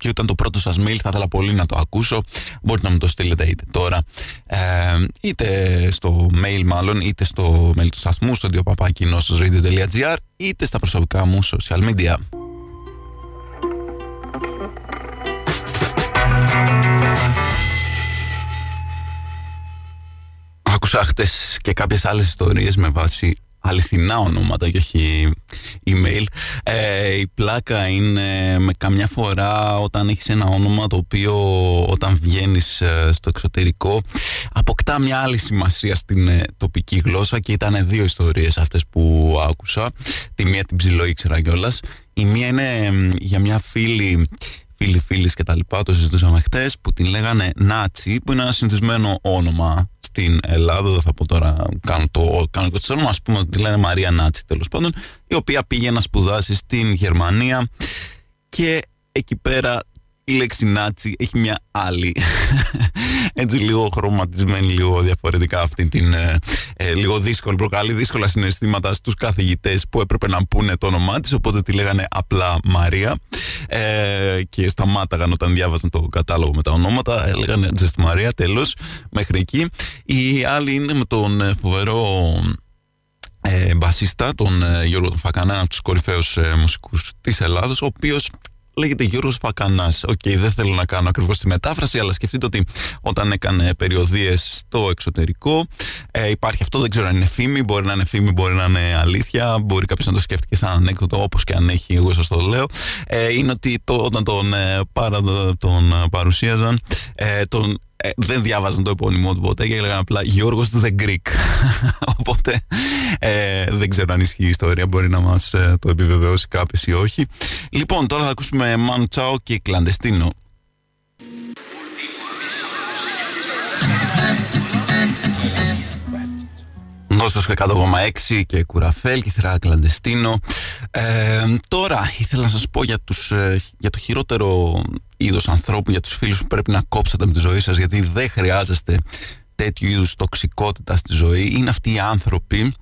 ποιο ήταν το πρώτο σας mail, θα ήθελα πολύ να το ακούσω. Μπορείτε να μου το στείλετε είτε τώρα, ε, είτε στο mail μάλλον, είτε στο mail του σταθμού, στο radio.gr είτε στα προσωπικά μου social media. Άκουσα χτες και κάποιες άλλες ιστορίες με βάση αληθινά ονόματα και όχι email. Ε, η πλάκα είναι με καμιά φορά όταν έχεις ένα όνομα το οποίο όταν βγαίνεις ε, στο εξωτερικό αποκτά μια άλλη σημασία στην ε, τοπική γλώσσα και ήταν δύο ιστορίες αυτές που άκουσα. Τη μία την ψηλό ήξερα κιόλας. Η μία είναι για μια φίλη φίλοι φίλοι και τα λοιπά, το συζητούσαμε χτες, που την λέγανε Νάτσι, που είναι ένα συνηθισμένο όνομα στην Ελλάδα, δεν θα πω τώρα, κάνω το κανονικό τη όνομα, ας πούμε ότι λένε Μαρία Νάτσι τέλος πάντων, η οποία πήγε να σπουδάσει στην Γερμανία και εκεί πέρα η λέξη Νάτσι έχει μια άλλη. Έτσι λίγο χρωματισμένη λίγο διαφορετικά αυτή την ε, ε, λίγο δύσκολη προκαλεί δύσκολα συναισθήματα στους καθηγητές που έπρεπε να πούνε το όνομά της οπότε τη λέγανε απλά Μαρία. Ε, και σταμάταγαν όταν διάβαζαν το κατάλογο με τα ονόματα έλεγαν Just Μαρία τέλος μέχρι εκεί. Η άλλη είναι με τον ε, φοβερό ε, μπασίστα, τον ε, Γιώργο Φακανά, από τους κορυφαίους ε, μουσικούς της Ελλάδος, ο οποίος λέγεται Γιώργος Φακανάς. Ok, okay, δεν θέλω να κάνω ακριβώς τη μετάφραση, αλλά σκεφτείτε ότι όταν έκανε περιοδείες στο εξωτερικό ε, υπάρχει αυτό, δεν ξέρω αν είναι φήμη, μπορεί να είναι φήμη, μπορεί να είναι αλήθεια, μπορεί κάποιος να το σκέφτηκε σαν ανέκδοτο όπως και αν έχει, εγώ σας το λέω. Ε, είναι ότι το, όταν τον, ε, παρα, τον παρουσίαζαν, ε, τον, ε, δεν διάβαζαν το επώνυμό του ποτέ και έλεγαν απλά Γιώργος the Greek. Οπότε ε, δεν ξέρω αν ισχύει η ιστορία, μπορεί να μας ε, το επιβεβαιώσει κάποιος ή όχι. Λοιπόν, τώρα θα ακούσουμε Μαν Τσάο και Κλαντεστίνο. Νόστος 100,6 και κουραφέλ και θερά κλαντεστίνο. Ε, τώρα ήθελα να σας πω για, τους, ε, για το χειρότερο είδος ανθρώπου, για τους φίλους που πρέπει να κόψετε με τη ζωή σας γιατί δεν χρειάζεστε τέτοιου είδους τοξικότητα στη ζωή. Είναι αυτοί οι άνθρωποι,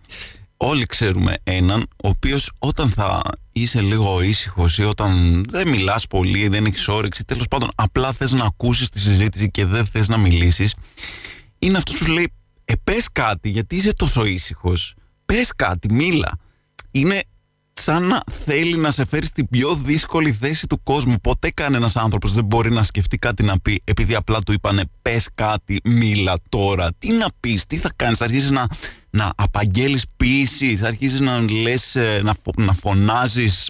όλοι ξέρουμε έναν, ο οποίος όταν θα είσαι λίγο ήσυχος ή όταν δεν μιλάς πολύ, δεν έχεις όρεξη, τέλος πάντων απλά θες να ακούσεις τη συζήτηση και δεν θες να μιλήσεις, είναι αυτός που σου λέει ε, πες κάτι, γιατί είσαι τόσο ήσυχος. Πες κάτι, μίλα. Είναι σαν να θέλει να σε φέρει στην πιο δύσκολη θέση του κόσμου. Ποτέ κανένας άνθρωπος δεν μπορεί να σκεφτεί κάτι να πει, επειδή απλά του είπανε πες κάτι, μίλα τώρα. Τι να πεις, τι θα κάνεις, θα αρχίσεις να, να απαγγέλεις ποιήση, θα αρχίσεις να λες, ε, να, φω, να φωνάζεις.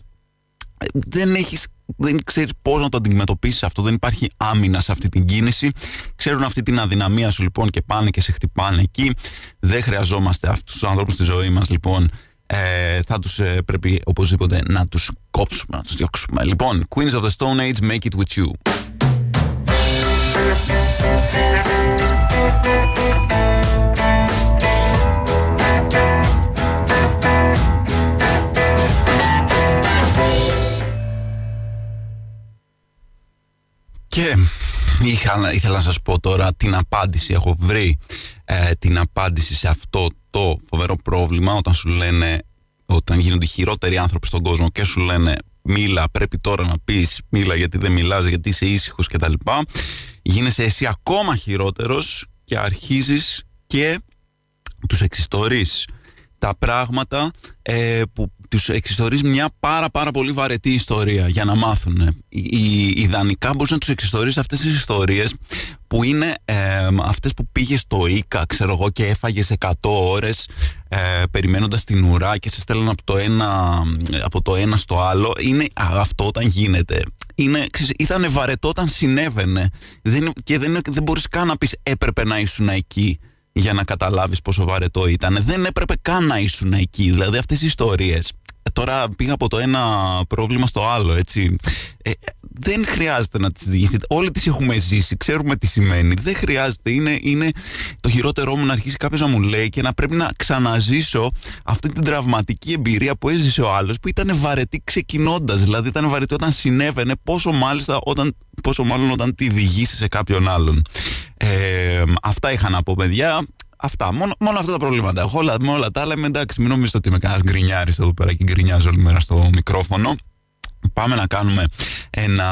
Δεν έχεις δεν ξέρεις πώς να το αντιμετωπίσεις αυτό. Δεν υπάρχει άμυνα σε αυτή την κίνηση. Ξέρουν αυτή την αδυναμία σου λοιπόν και πάνε και σε χτυπάνε εκεί. Δεν χρειαζόμαστε αυτούς τους ανθρώπους στη ζωή μας λοιπόν. Ε, θα τους ε, πρέπει οπωσδήποτε να τους κόψουμε, να τους διώξουμε. Λοιπόν, Queens of the Stone Age, Make It With You. Και είχα, ήθελα να σας πω τώρα την απάντηση, έχω βρει ε, την απάντηση σε αυτό το φοβερό πρόβλημα όταν σου λένε, όταν γίνονται οι χειρότεροι άνθρωποι στον κόσμο και σου λένε μίλα, πρέπει τώρα να πεις μίλα γιατί δεν μιλάς, γιατί είσαι ήσυχος κτλ. Γίνεσαι εσύ ακόμα χειρότερος και αρχίζεις και τους εξιστορείς τα πράγματα ε, που τους εξιστορείς μια πάρα πάρα πολύ βαρετή ιστορία για να μάθουν. Ιδανικά μπορείς να τους εξιστορείς αυτές τις ιστορίες που είναι ε, αυτές που πήγες στο ΙΚΑ ξέρω εγώ και έφαγες 100 ώρες ε, περιμένοντας την ουρά και σε στέλνουν από το ένα, από το ένα στο άλλο. Είναι αυτό όταν γίνεται είναι, ήταν βαρετό όταν συνέβαινε. Δεν, και δεν, δεν μπορείς καν να πεις έπρεπε να ήσουν εκεί για να καταλάβεις πόσο βαρετό ήταν. Δεν έπρεπε καν να ήσουν εκεί. Δηλαδή αυτές οι ιστορίες τώρα πήγα από το ένα πρόβλημα στο άλλο, έτσι. Ε, δεν χρειάζεται να τις διηγηθείτε. Όλοι τις έχουμε ζήσει, ξέρουμε τι σημαίνει. Δεν χρειάζεται. Είναι, είναι το χειρότερό μου να αρχίσει κάποιος να μου λέει και να πρέπει να ξαναζήσω αυτή την τραυματική εμπειρία που έζησε ο άλλος που ήταν βαρετή ξεκινώντας. Δηλαδή ήταν βαρετή όταν συνέβαινε, πόσο μάλιστα όταν, πόσο μάλλον όταν τη διηγήσει σε κάποιον άλλον. Ε, αυτά είχα να πω, παιδιά. Αυτά. Μόνο, μόνο αυτά τα προβλήματα έχω. Όλα, με όλα τα άλλα εντάξει, μην νομίζετε ότι είμαι κανένας γκρινιάρης εδώ πέρα και γκρινιάζω όλη μέρα στο μικρόφωνο. Πάμε να κάνουμε ένα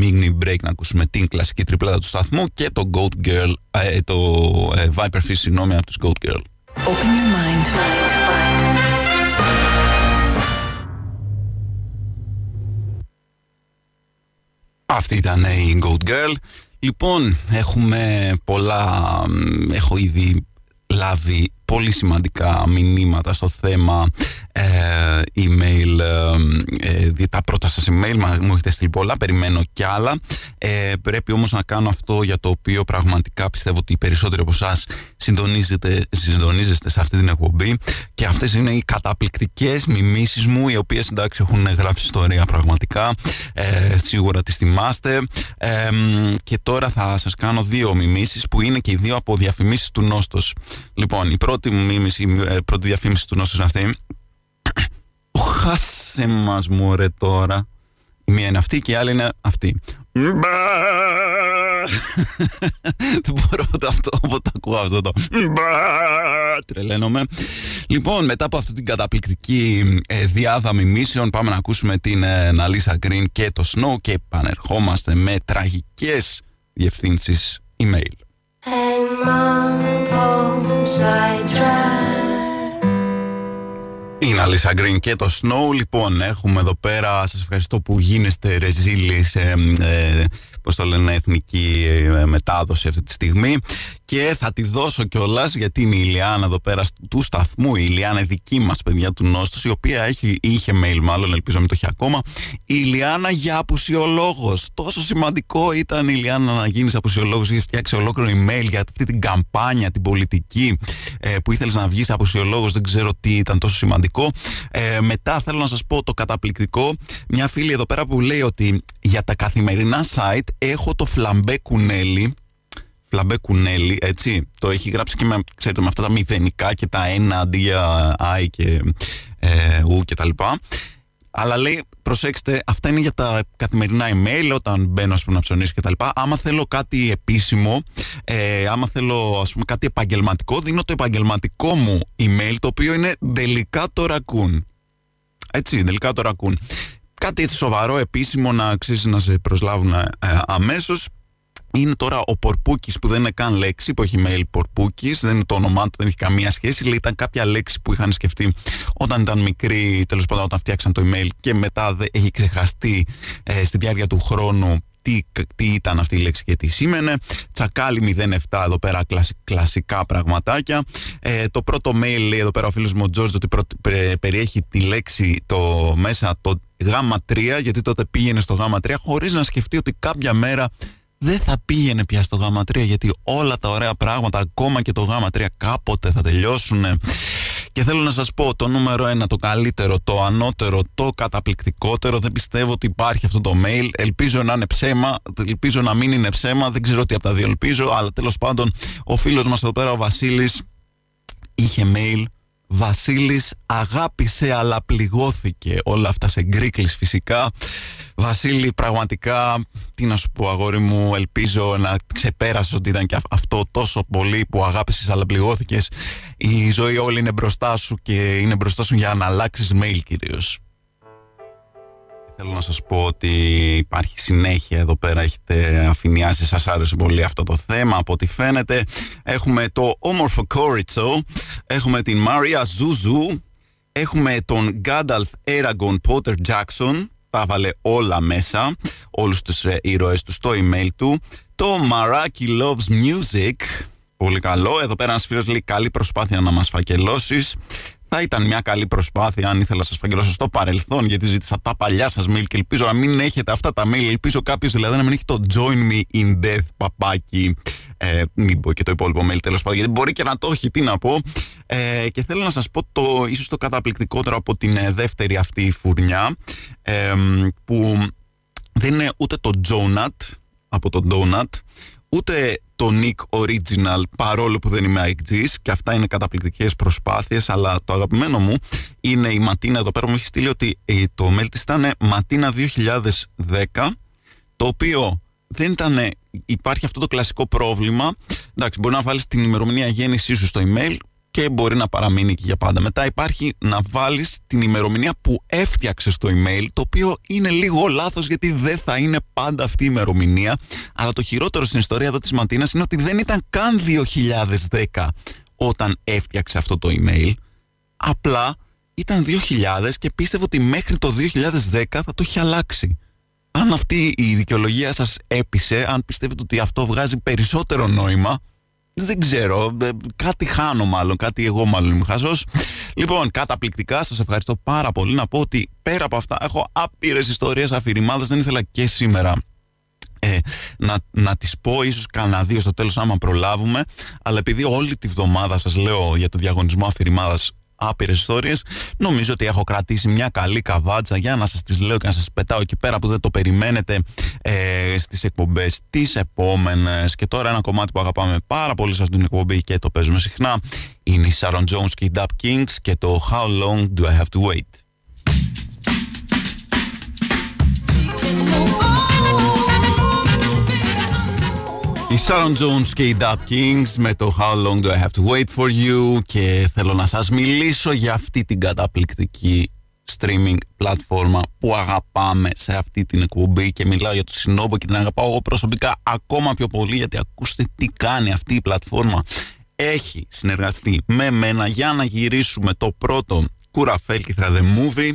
mini break να ακούσουμε την κλασική τριπλάτα του σταθμού και το Goat Girl, ε, το ε, Viper Fish, συγγνώμη, από τους Goat Girl. Open your mind. Αυτή ήταν η Goat Girl. Λοιπόν, έχουμε πολλά, έχω ήδη λάβει πολύ σημαντικά μηνύματα στο θέμα ε, email, ε, ε, τα πρώτα σας email μου έχετε στείλει πολλά, περιμένω κι άλλα. Ε, πρέπει όμως να κάνω αυτό για το οποίο πραγματικά πιστεύω ότι οι περισσότεροι από εσάς συντονίζετε, συντονίζεστε σε αυτή την εκπομπή και αυτές είναι οι καταπληκτικές μιμήσεις μου οι οποίες εντάξει έχουν γράψει ιστορία πραγματικά. Ε, σίγουρα τις θυμάστε. Ε, και τώρα θα σας κάνω δύο μιμήσεις που είναι και οι δύο από διαφημίσεις του Νόστος. Λοιπόν η πρώτη μου μίμηση, η πρώτη διαφήμιση του Νόστος είναι αυτή Χάσε μας μωρέ τώρα η μία είναι αυτή και η άλλη είναι αυτή δεν μπορώ το αυτό, όποτε ακούω αυτό το τρελαίνομαι. Λοιπόν, μετά από αυτή την καταπληκτική ε, διάδα μιμήσεων πάμε να ακούσουμε την ε, Ναλίσα Γκριν και το Snow και επανερχόμαστε με τραγικές διευθύνσεις email. Είναι Αλίσσα Γκριν και το Snow. Λοιπόν, έχουμε εδώ πέρα. Σας ευχαριστώ που γίνεστε ρεζίλοι σε, ε, πώς το λένε, εθνική ε, μετάδοση αυτή τη στιγμή. Και θα τη δώσω κιόλας γιατί είναι η Ηλιάνα εδώ πέρα του σταθμού. Η Ηλιάνα δική μας παιδιά του Νόστος, η οποία έχει, είχε mail, μάλλον ελπίζω να μην το έχει ακόμα. Η Ηλιάνα για απουσιολόγος. Τόσο σημαντικό ήταν η Ηλιάνα να γίνεις απουσιολόγος. Είχε φτιάξει ολόκληρο email για αυτή την καμπάνια, την πολιτική ε, που ήθελες να βγεις απουσιολόγος. Δεν ξέρω τι ήταν τόσο σημαντικό. Ε, μετά θέλω να σας πω το καταπληκτικό. Μια φίλη εδώ πέρα που λέει ότι για τα καθημερινά site έχω το φλαμπέ κουνέλι Φλαμπέ Κουνέλη, έτσι. Το έχει γράψει και με, ξέρετε, με αυτά τα μηδενικά και τα ένα αντί για I και ε, U και τα λοιπά. Αλλά λέει, προσέξτε, αυτά είναι για τα καθημερινά email, όταν μπαίνω πούμε, να ψωνίσω και τα λοιπά. Άμα θέλω κάτι επίσημο, ε, άμα θέλω ας πούμε κάτι επαγγελματικό, δίνω το επαγγελματικό μου email, το οποίο είναι τελικά το ρακούν. Έτσι, τελικά το ρακούν. Κάτι έτσι σοβαρό, επίσημο, να αξίζει να σε προσλάβουν ε, αμέσως είναι τώρα ο Πορπούκης που δεν είναι καν λέξη, που έχει mail Πορπούκης, δεν είναι το όνομά του, δεν έχει καμία σχέση. Λέει ήταν κάποια λέξη που είχαν σκεφτεί όταν ήταν μικροί, τέλος πάντων όταν φτιάξαν το email και μετά έχει ξεχαστεί ε, στη διάρκεια του χρόνου τι, τι ήταν αυτή η λέξη και τι σήμαινε. Τσακάλι 07 εδώ πέρα κλασικά πραγματάκια. Ε, το πρώτο mail λέει εδώ πέρα ο φίλος μου ο Τζόρτζ ότι περιέχει τη λέξη το μέσα το γ3 γιατί τότε πήγαινε στο γ3 χωρίς να σκεφτεί ότι κάποια μέρα δεν θα πήγαινε πια στο γάμα 3 γιατί όλα τα ωραία πράγματα, ακόμα και το γάμα 3 κάποτε θα τελειώσουν. Και θέλω να σας πω το νούμερο ένα, το καλύτερο, το ανώτερο, το καταπληκτικότερο. Δεν πιστεύω ότι υπάρχει αυτό το mail. Ελπίζω να είναι ψέμα, ελπίζω να μην είναι ψέμα. Δεν ξέρω τι από τα δύο ελπίζω, αλλά τέλος πάντων ο φίλος μας εδώ πέρα, ο Βασίλης, είχε mail Βασίλης αγάπησε αλλά πληγώθηκε όλα αυτά σε γκρίκλεις φυσικά Βασίλη πραγματικά τι να σου πω αγόρι μου ελπίζω να ξεπέρασες ότι ήταν και αυτό τόσο πολύ που αγάπησες αλλά πληγώθηκες. Η ζωή όλη είναι μπροστά σου και είναι μπροστά σου για να αλλάξεις mail κυρίως. Θέλω να σας πω ότι υπάρχει συνέχεια εδώ πέρα, έχετε αφηνιάσει, σας άρεσε πολύ αυτό το θέμα από ό,τι φαίνεται. Έχουμε το όμορφο Κόριτσο, έχουμε την Μαρία Ζούζου, έχουμε τον Γκάνταλφ Έραγκον Πότερ Τζάξον, τα βάλε όλα μέσα, όλους τους ε, ήρωες τους στο email του. Το Maraki Loves Music, πολύ καλό. Εδώ πέρα ένας φίλος λέει καλή προσπάθεια να μας φακελώσεις. Θα ήταν μια καλή προσπάθεια αν ήθελα να σας φαγγελώσω στο παρελθόν, γιατί ζήτησα τα παλιά σας mail και ελπίζω να μην έχετε αυτά τα mail. Ελπίζω κάποιος δηλαδή να μην έχει το join me in death παπάκι. Ε, μην πω και το υπόλοιπο mail τέλος πάντων, γιατί μπορεί και να το έχει, τι να πω. Ε, και θέλω να σας πω το ίσως το καταπληκτικότερο από την ε, δεύτερη αυτή φουρνιά, ε, που δεν είναι ούτε το Jonat από το Donut, ούτε το Nick Original παρόλο που δεν είμαι IG's και αυτά είναι καταπληκτικές προσπάθειες αλλά το αγαπημένο μου είναι η Ματίνα εδώ πέρα μου έχει στείλει ότι ε, το mail της ήταν Ματίνα 2010 το οποίο δεν ήταν υπάρχει αυτό το κλασικό πρόβλημα εντάξει μπορεί να βάλεις την ημερομηνία γέννησή σου στο email και μπορεί να παραμείνει εκεί για πάντα. Μετά υπάρχει να βάλεις την ημερομηνία που έφτιαξες το email, το οποίο είναι λίγο λάθος γιατί δεν θα είναι πάντα αυτή η ημερομηνία. Αλλά το χειρότερο στην ιστορία εδώ της Ματίνας είναι ότι δεν ήταν καν 2010 όταν έφτιαξε αυτό το email. Απλά ήταν 2000 και πίστευε ότι μέχρι το 2010 θα το έχει αλλάξει. Αν αυτή η δικαιολογία σας έπεισε, αν πιστεύετε ότι αυτό βγάζει περισσότερο νόημα, δεν ξέρω, ε, κάτι χάνω μάλλον, κάτι εγώ μάλλον είμαι χαζός. Λοιπόν, καταπληκτικά, σας ευχαριστώ πάρα πολύ. Να πω ότι πέρα από αυτά έχω άπειρες ιστορίες αφηρημάδες, δεν ήθελα και σήμερα ε, να, να τις πω ίσως κανένα δύο στο τέλος άμα προλάβουμε αλλά επειδή όλη τη βδομάδα σας λέω για το διαγωνισμό αφηρημάδας άπειρες ιστορίες. Νομίζω ότι έχω κρατήσει μια καλή καβάτσα για να σας τις λέω και να σας πετάω εκεί πέρα που δεν το περιμένετε ε, στις εκπομπές τις επόμενες. Και τώρα ένα κομμάτι που αγαπάμε πάρα πολύ σε αυτήν την εκπομπή και το παίζουμε συχνά είναι η Sharon Jones και η Dap Kings και το How Long Do I Have To Wait; Η Sharon Jones και οι Dap Kings με το How Long Do I Have To Wait For You και θέλω να σας μιλήσω για αυτή την καταπληκτική streaming πλατφόρμα που αγαπάμε σε αυτή την εκπομπή και μιλάω για το Συνόμπο και την αγαπάω εγώ προσωπικά ακόμα πιο πολύ γιατί ακούστε τι κάνει αυτή η πλατφόρμα. Έχει συνεργαστεί με μένα για να γυρίσουμε το πρώτο Κουραφέλκυθρα The Movie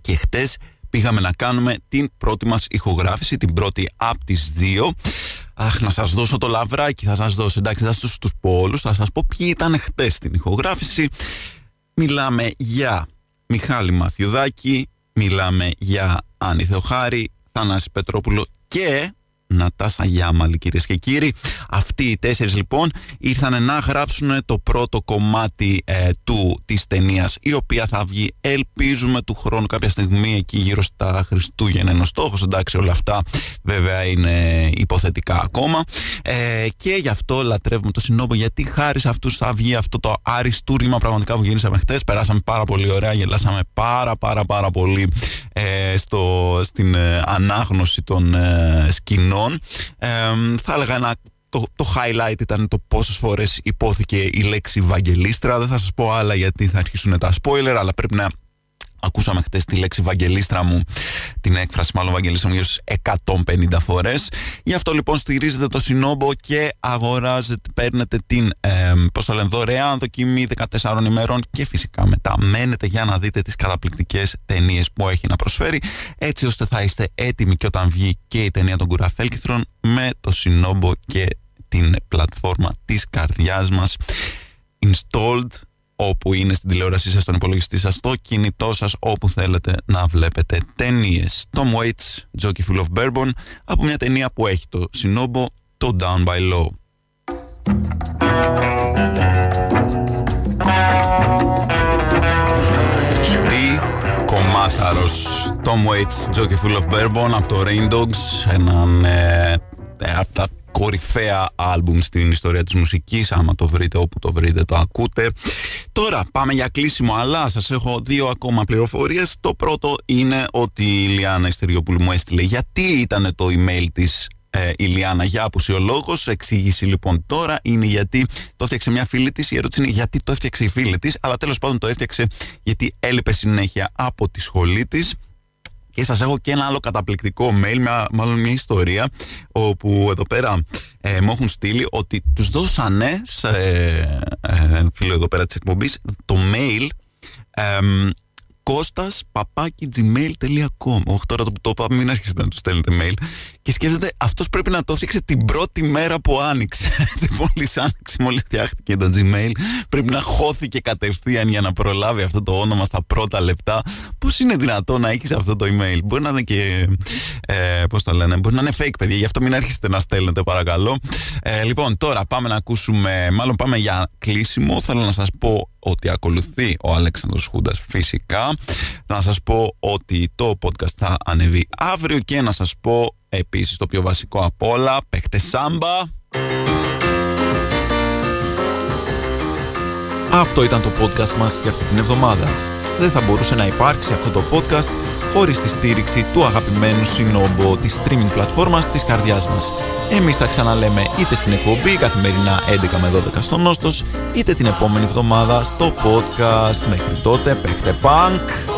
και χτες πήγαμε να κάνουμε την πρώτη μας ηχογράφηση, την πρώτη από τις δύο Αχ, να σας δώσω το λαβράκι, θα σας δώσω. Εντάξει, θα σας στους πόλους, θα σας πω ποιοι ήταν χτες στην ηχογράφηση. Μιλάμε για Μιχάλη Μαθιουδάκη, μιλάμε για Άννη Θεοχάρη, Θανάση Πετρόπουλο και Νατάσα Γιάμαλη κυρίες και κύριοι. Αυτοί οι τέσσερις λοιπόν ήρθαν να γράψουν το πρώτο κομμάτι ε, του της ταινίας, η οποία θα βγει ελπίζουμε του χρόνου κάποια στιγμή εκεί γύρω στα Χριστούγεννα. Είναι ο στόχος εντάξει όλα αυτά βέβαια είναι υποθετικά ακόμα. Ε, και γι' αυτό λατρεύουμε το συνόμπο γιατί χάρη σε αυτούς θα βγει αυτό το αριστούργημα πραγματικά που γίνησαμε χτες. Περάσαμε πάρα πολύ ωραία γελάσαμε πάρα πάρα πάρα πολύ ε, στο, στην ε, ανάγνωση των ε, σκηνών θα έλεγα ένα το, το highlight ήταν το πόσες φορές υπόθηκε η λέξη Βαγγελίστρα. Δεν θα σας πω άλλα γιατί θα αρχίσουν τα spoiler, αλλά πρέπει να Ακούσαμε χτες τη λέξη Βαγγελίστρα μου, την έκφραση μάλλον Βαγγελίστρα μου, γύρω 150 φορές. Γι' αυτό λοιπόν στηρίζετε το Συνόμπο και αγοράζετε, παίρνετε την ε, πώς το λένε, δωρεάν δοκιμή 14 ημερών και φυσικά μετά μένετε για να δείτε τις καταπληκτικές ταινίες που έχει να προσφέρει, έτσι ώστε θα είστε έτοιμοι και όταν βγει και η ταινία των Κουραφέλκυθρων με το Συνόμπο και την πλατφόρμα της καρδιάς μας installed όπου είναι στην τηλεόρασή σας, στον υπολογιστή σας, στο κινητό σας, όπου θέλετε να βλέπετε ταινίες. Tom Waits, Jockey Full of Bourbon, από μια ταινία που έχει το συνόμπο, το Down by Law. Τι κομμάταρος Tom Waits, Jockey Full of Bourbon από το Rain Dogs, έναν ε, ε από τα κορυφαία άλμπουμ στην ιστορία της μουσικής. Άμα το βρείτε όπου το βρείτε το ακούτε. Τώρα πάμε για κλείσιμο αλλά σας έχω δύο ακόμα πληροφορίες. Το πρώτο είναι ότι η Λιάννα Ιστεριοπούλου μου έστειλε γιατί ήταν το email της ε, η Λιάννα για απουσιολόγος εξήγηση λοιπόν τώρα είναι γιατί το έφτιαξε μια φίλη της. Η ερώτηση είναι γιατί το έφτιαξε η φίλη της αλλά τέλος πάντων το έφτιαξε γιατί έλειπε συνέχεια από τη σχολή της και σας έχω και ένα άλλο καταπληκτικό mail, με, μάλλον μια ιστορία, όπου εδώ πέρα ε, μου έχουν στείλει ότι τους δώσανε, σε, ε, φίλο εδώ πέρα της εκπομπής, το mail ε, κώστας παπάκι gmail.com. Όχι τώρα το που το είπα, μην αρχίσετε να τους στέλνετε mail. Και σκέφτεται, αυτός πρέπει να το έφτιαξε την πρώτη μέρα που άνοιξε. Μόλις άνοιξε, μόλις φτιάχτηκε το Gmail, πρέπει να χώθηκε κατευθείαν για να προλάβει αυτό το όνομα στα πρώτα λεπτά. Πώς είναι δυνατόν να έχεις αυτό το email, Μπορεί να είναι και. Ε, Πώς το λένε, Μπορεί να είναι fake, παιδιά, γι' αυτό μην αρχίσετε να στέλνετε, παρακαλώ. Ε, λοιπόν, τώρα πάμε να ακούσουμε, μάλλον πάμε για κλείσιμο. Θέλω να σας πω ότι ακολουθεί ο Αλέξανδρος Χούντας φυσικά. Να σας πω ότι το podcast θα ανεβεί αύριο και να σας πω επίσης το πιο βασικό από όλα, παίχτε σάμπα. Αυτό ήταν το podcast μας για αυτή την εβδομάδα. Δεν θα μπορούσε να υπάρξει αυτό το podcast χωρίς τη στήριξη του αγαπημένου συνόμπο της streaming πλατφόρμας της καρδιάς μας. Εμείς θα ξαναλέμε είτε στην εκπομπή καθημερινά 11 με 12 στο Νόστος, είτε την επόμενη εβδομάδα στο podcast. Μέχρι τότε παίχτε punk!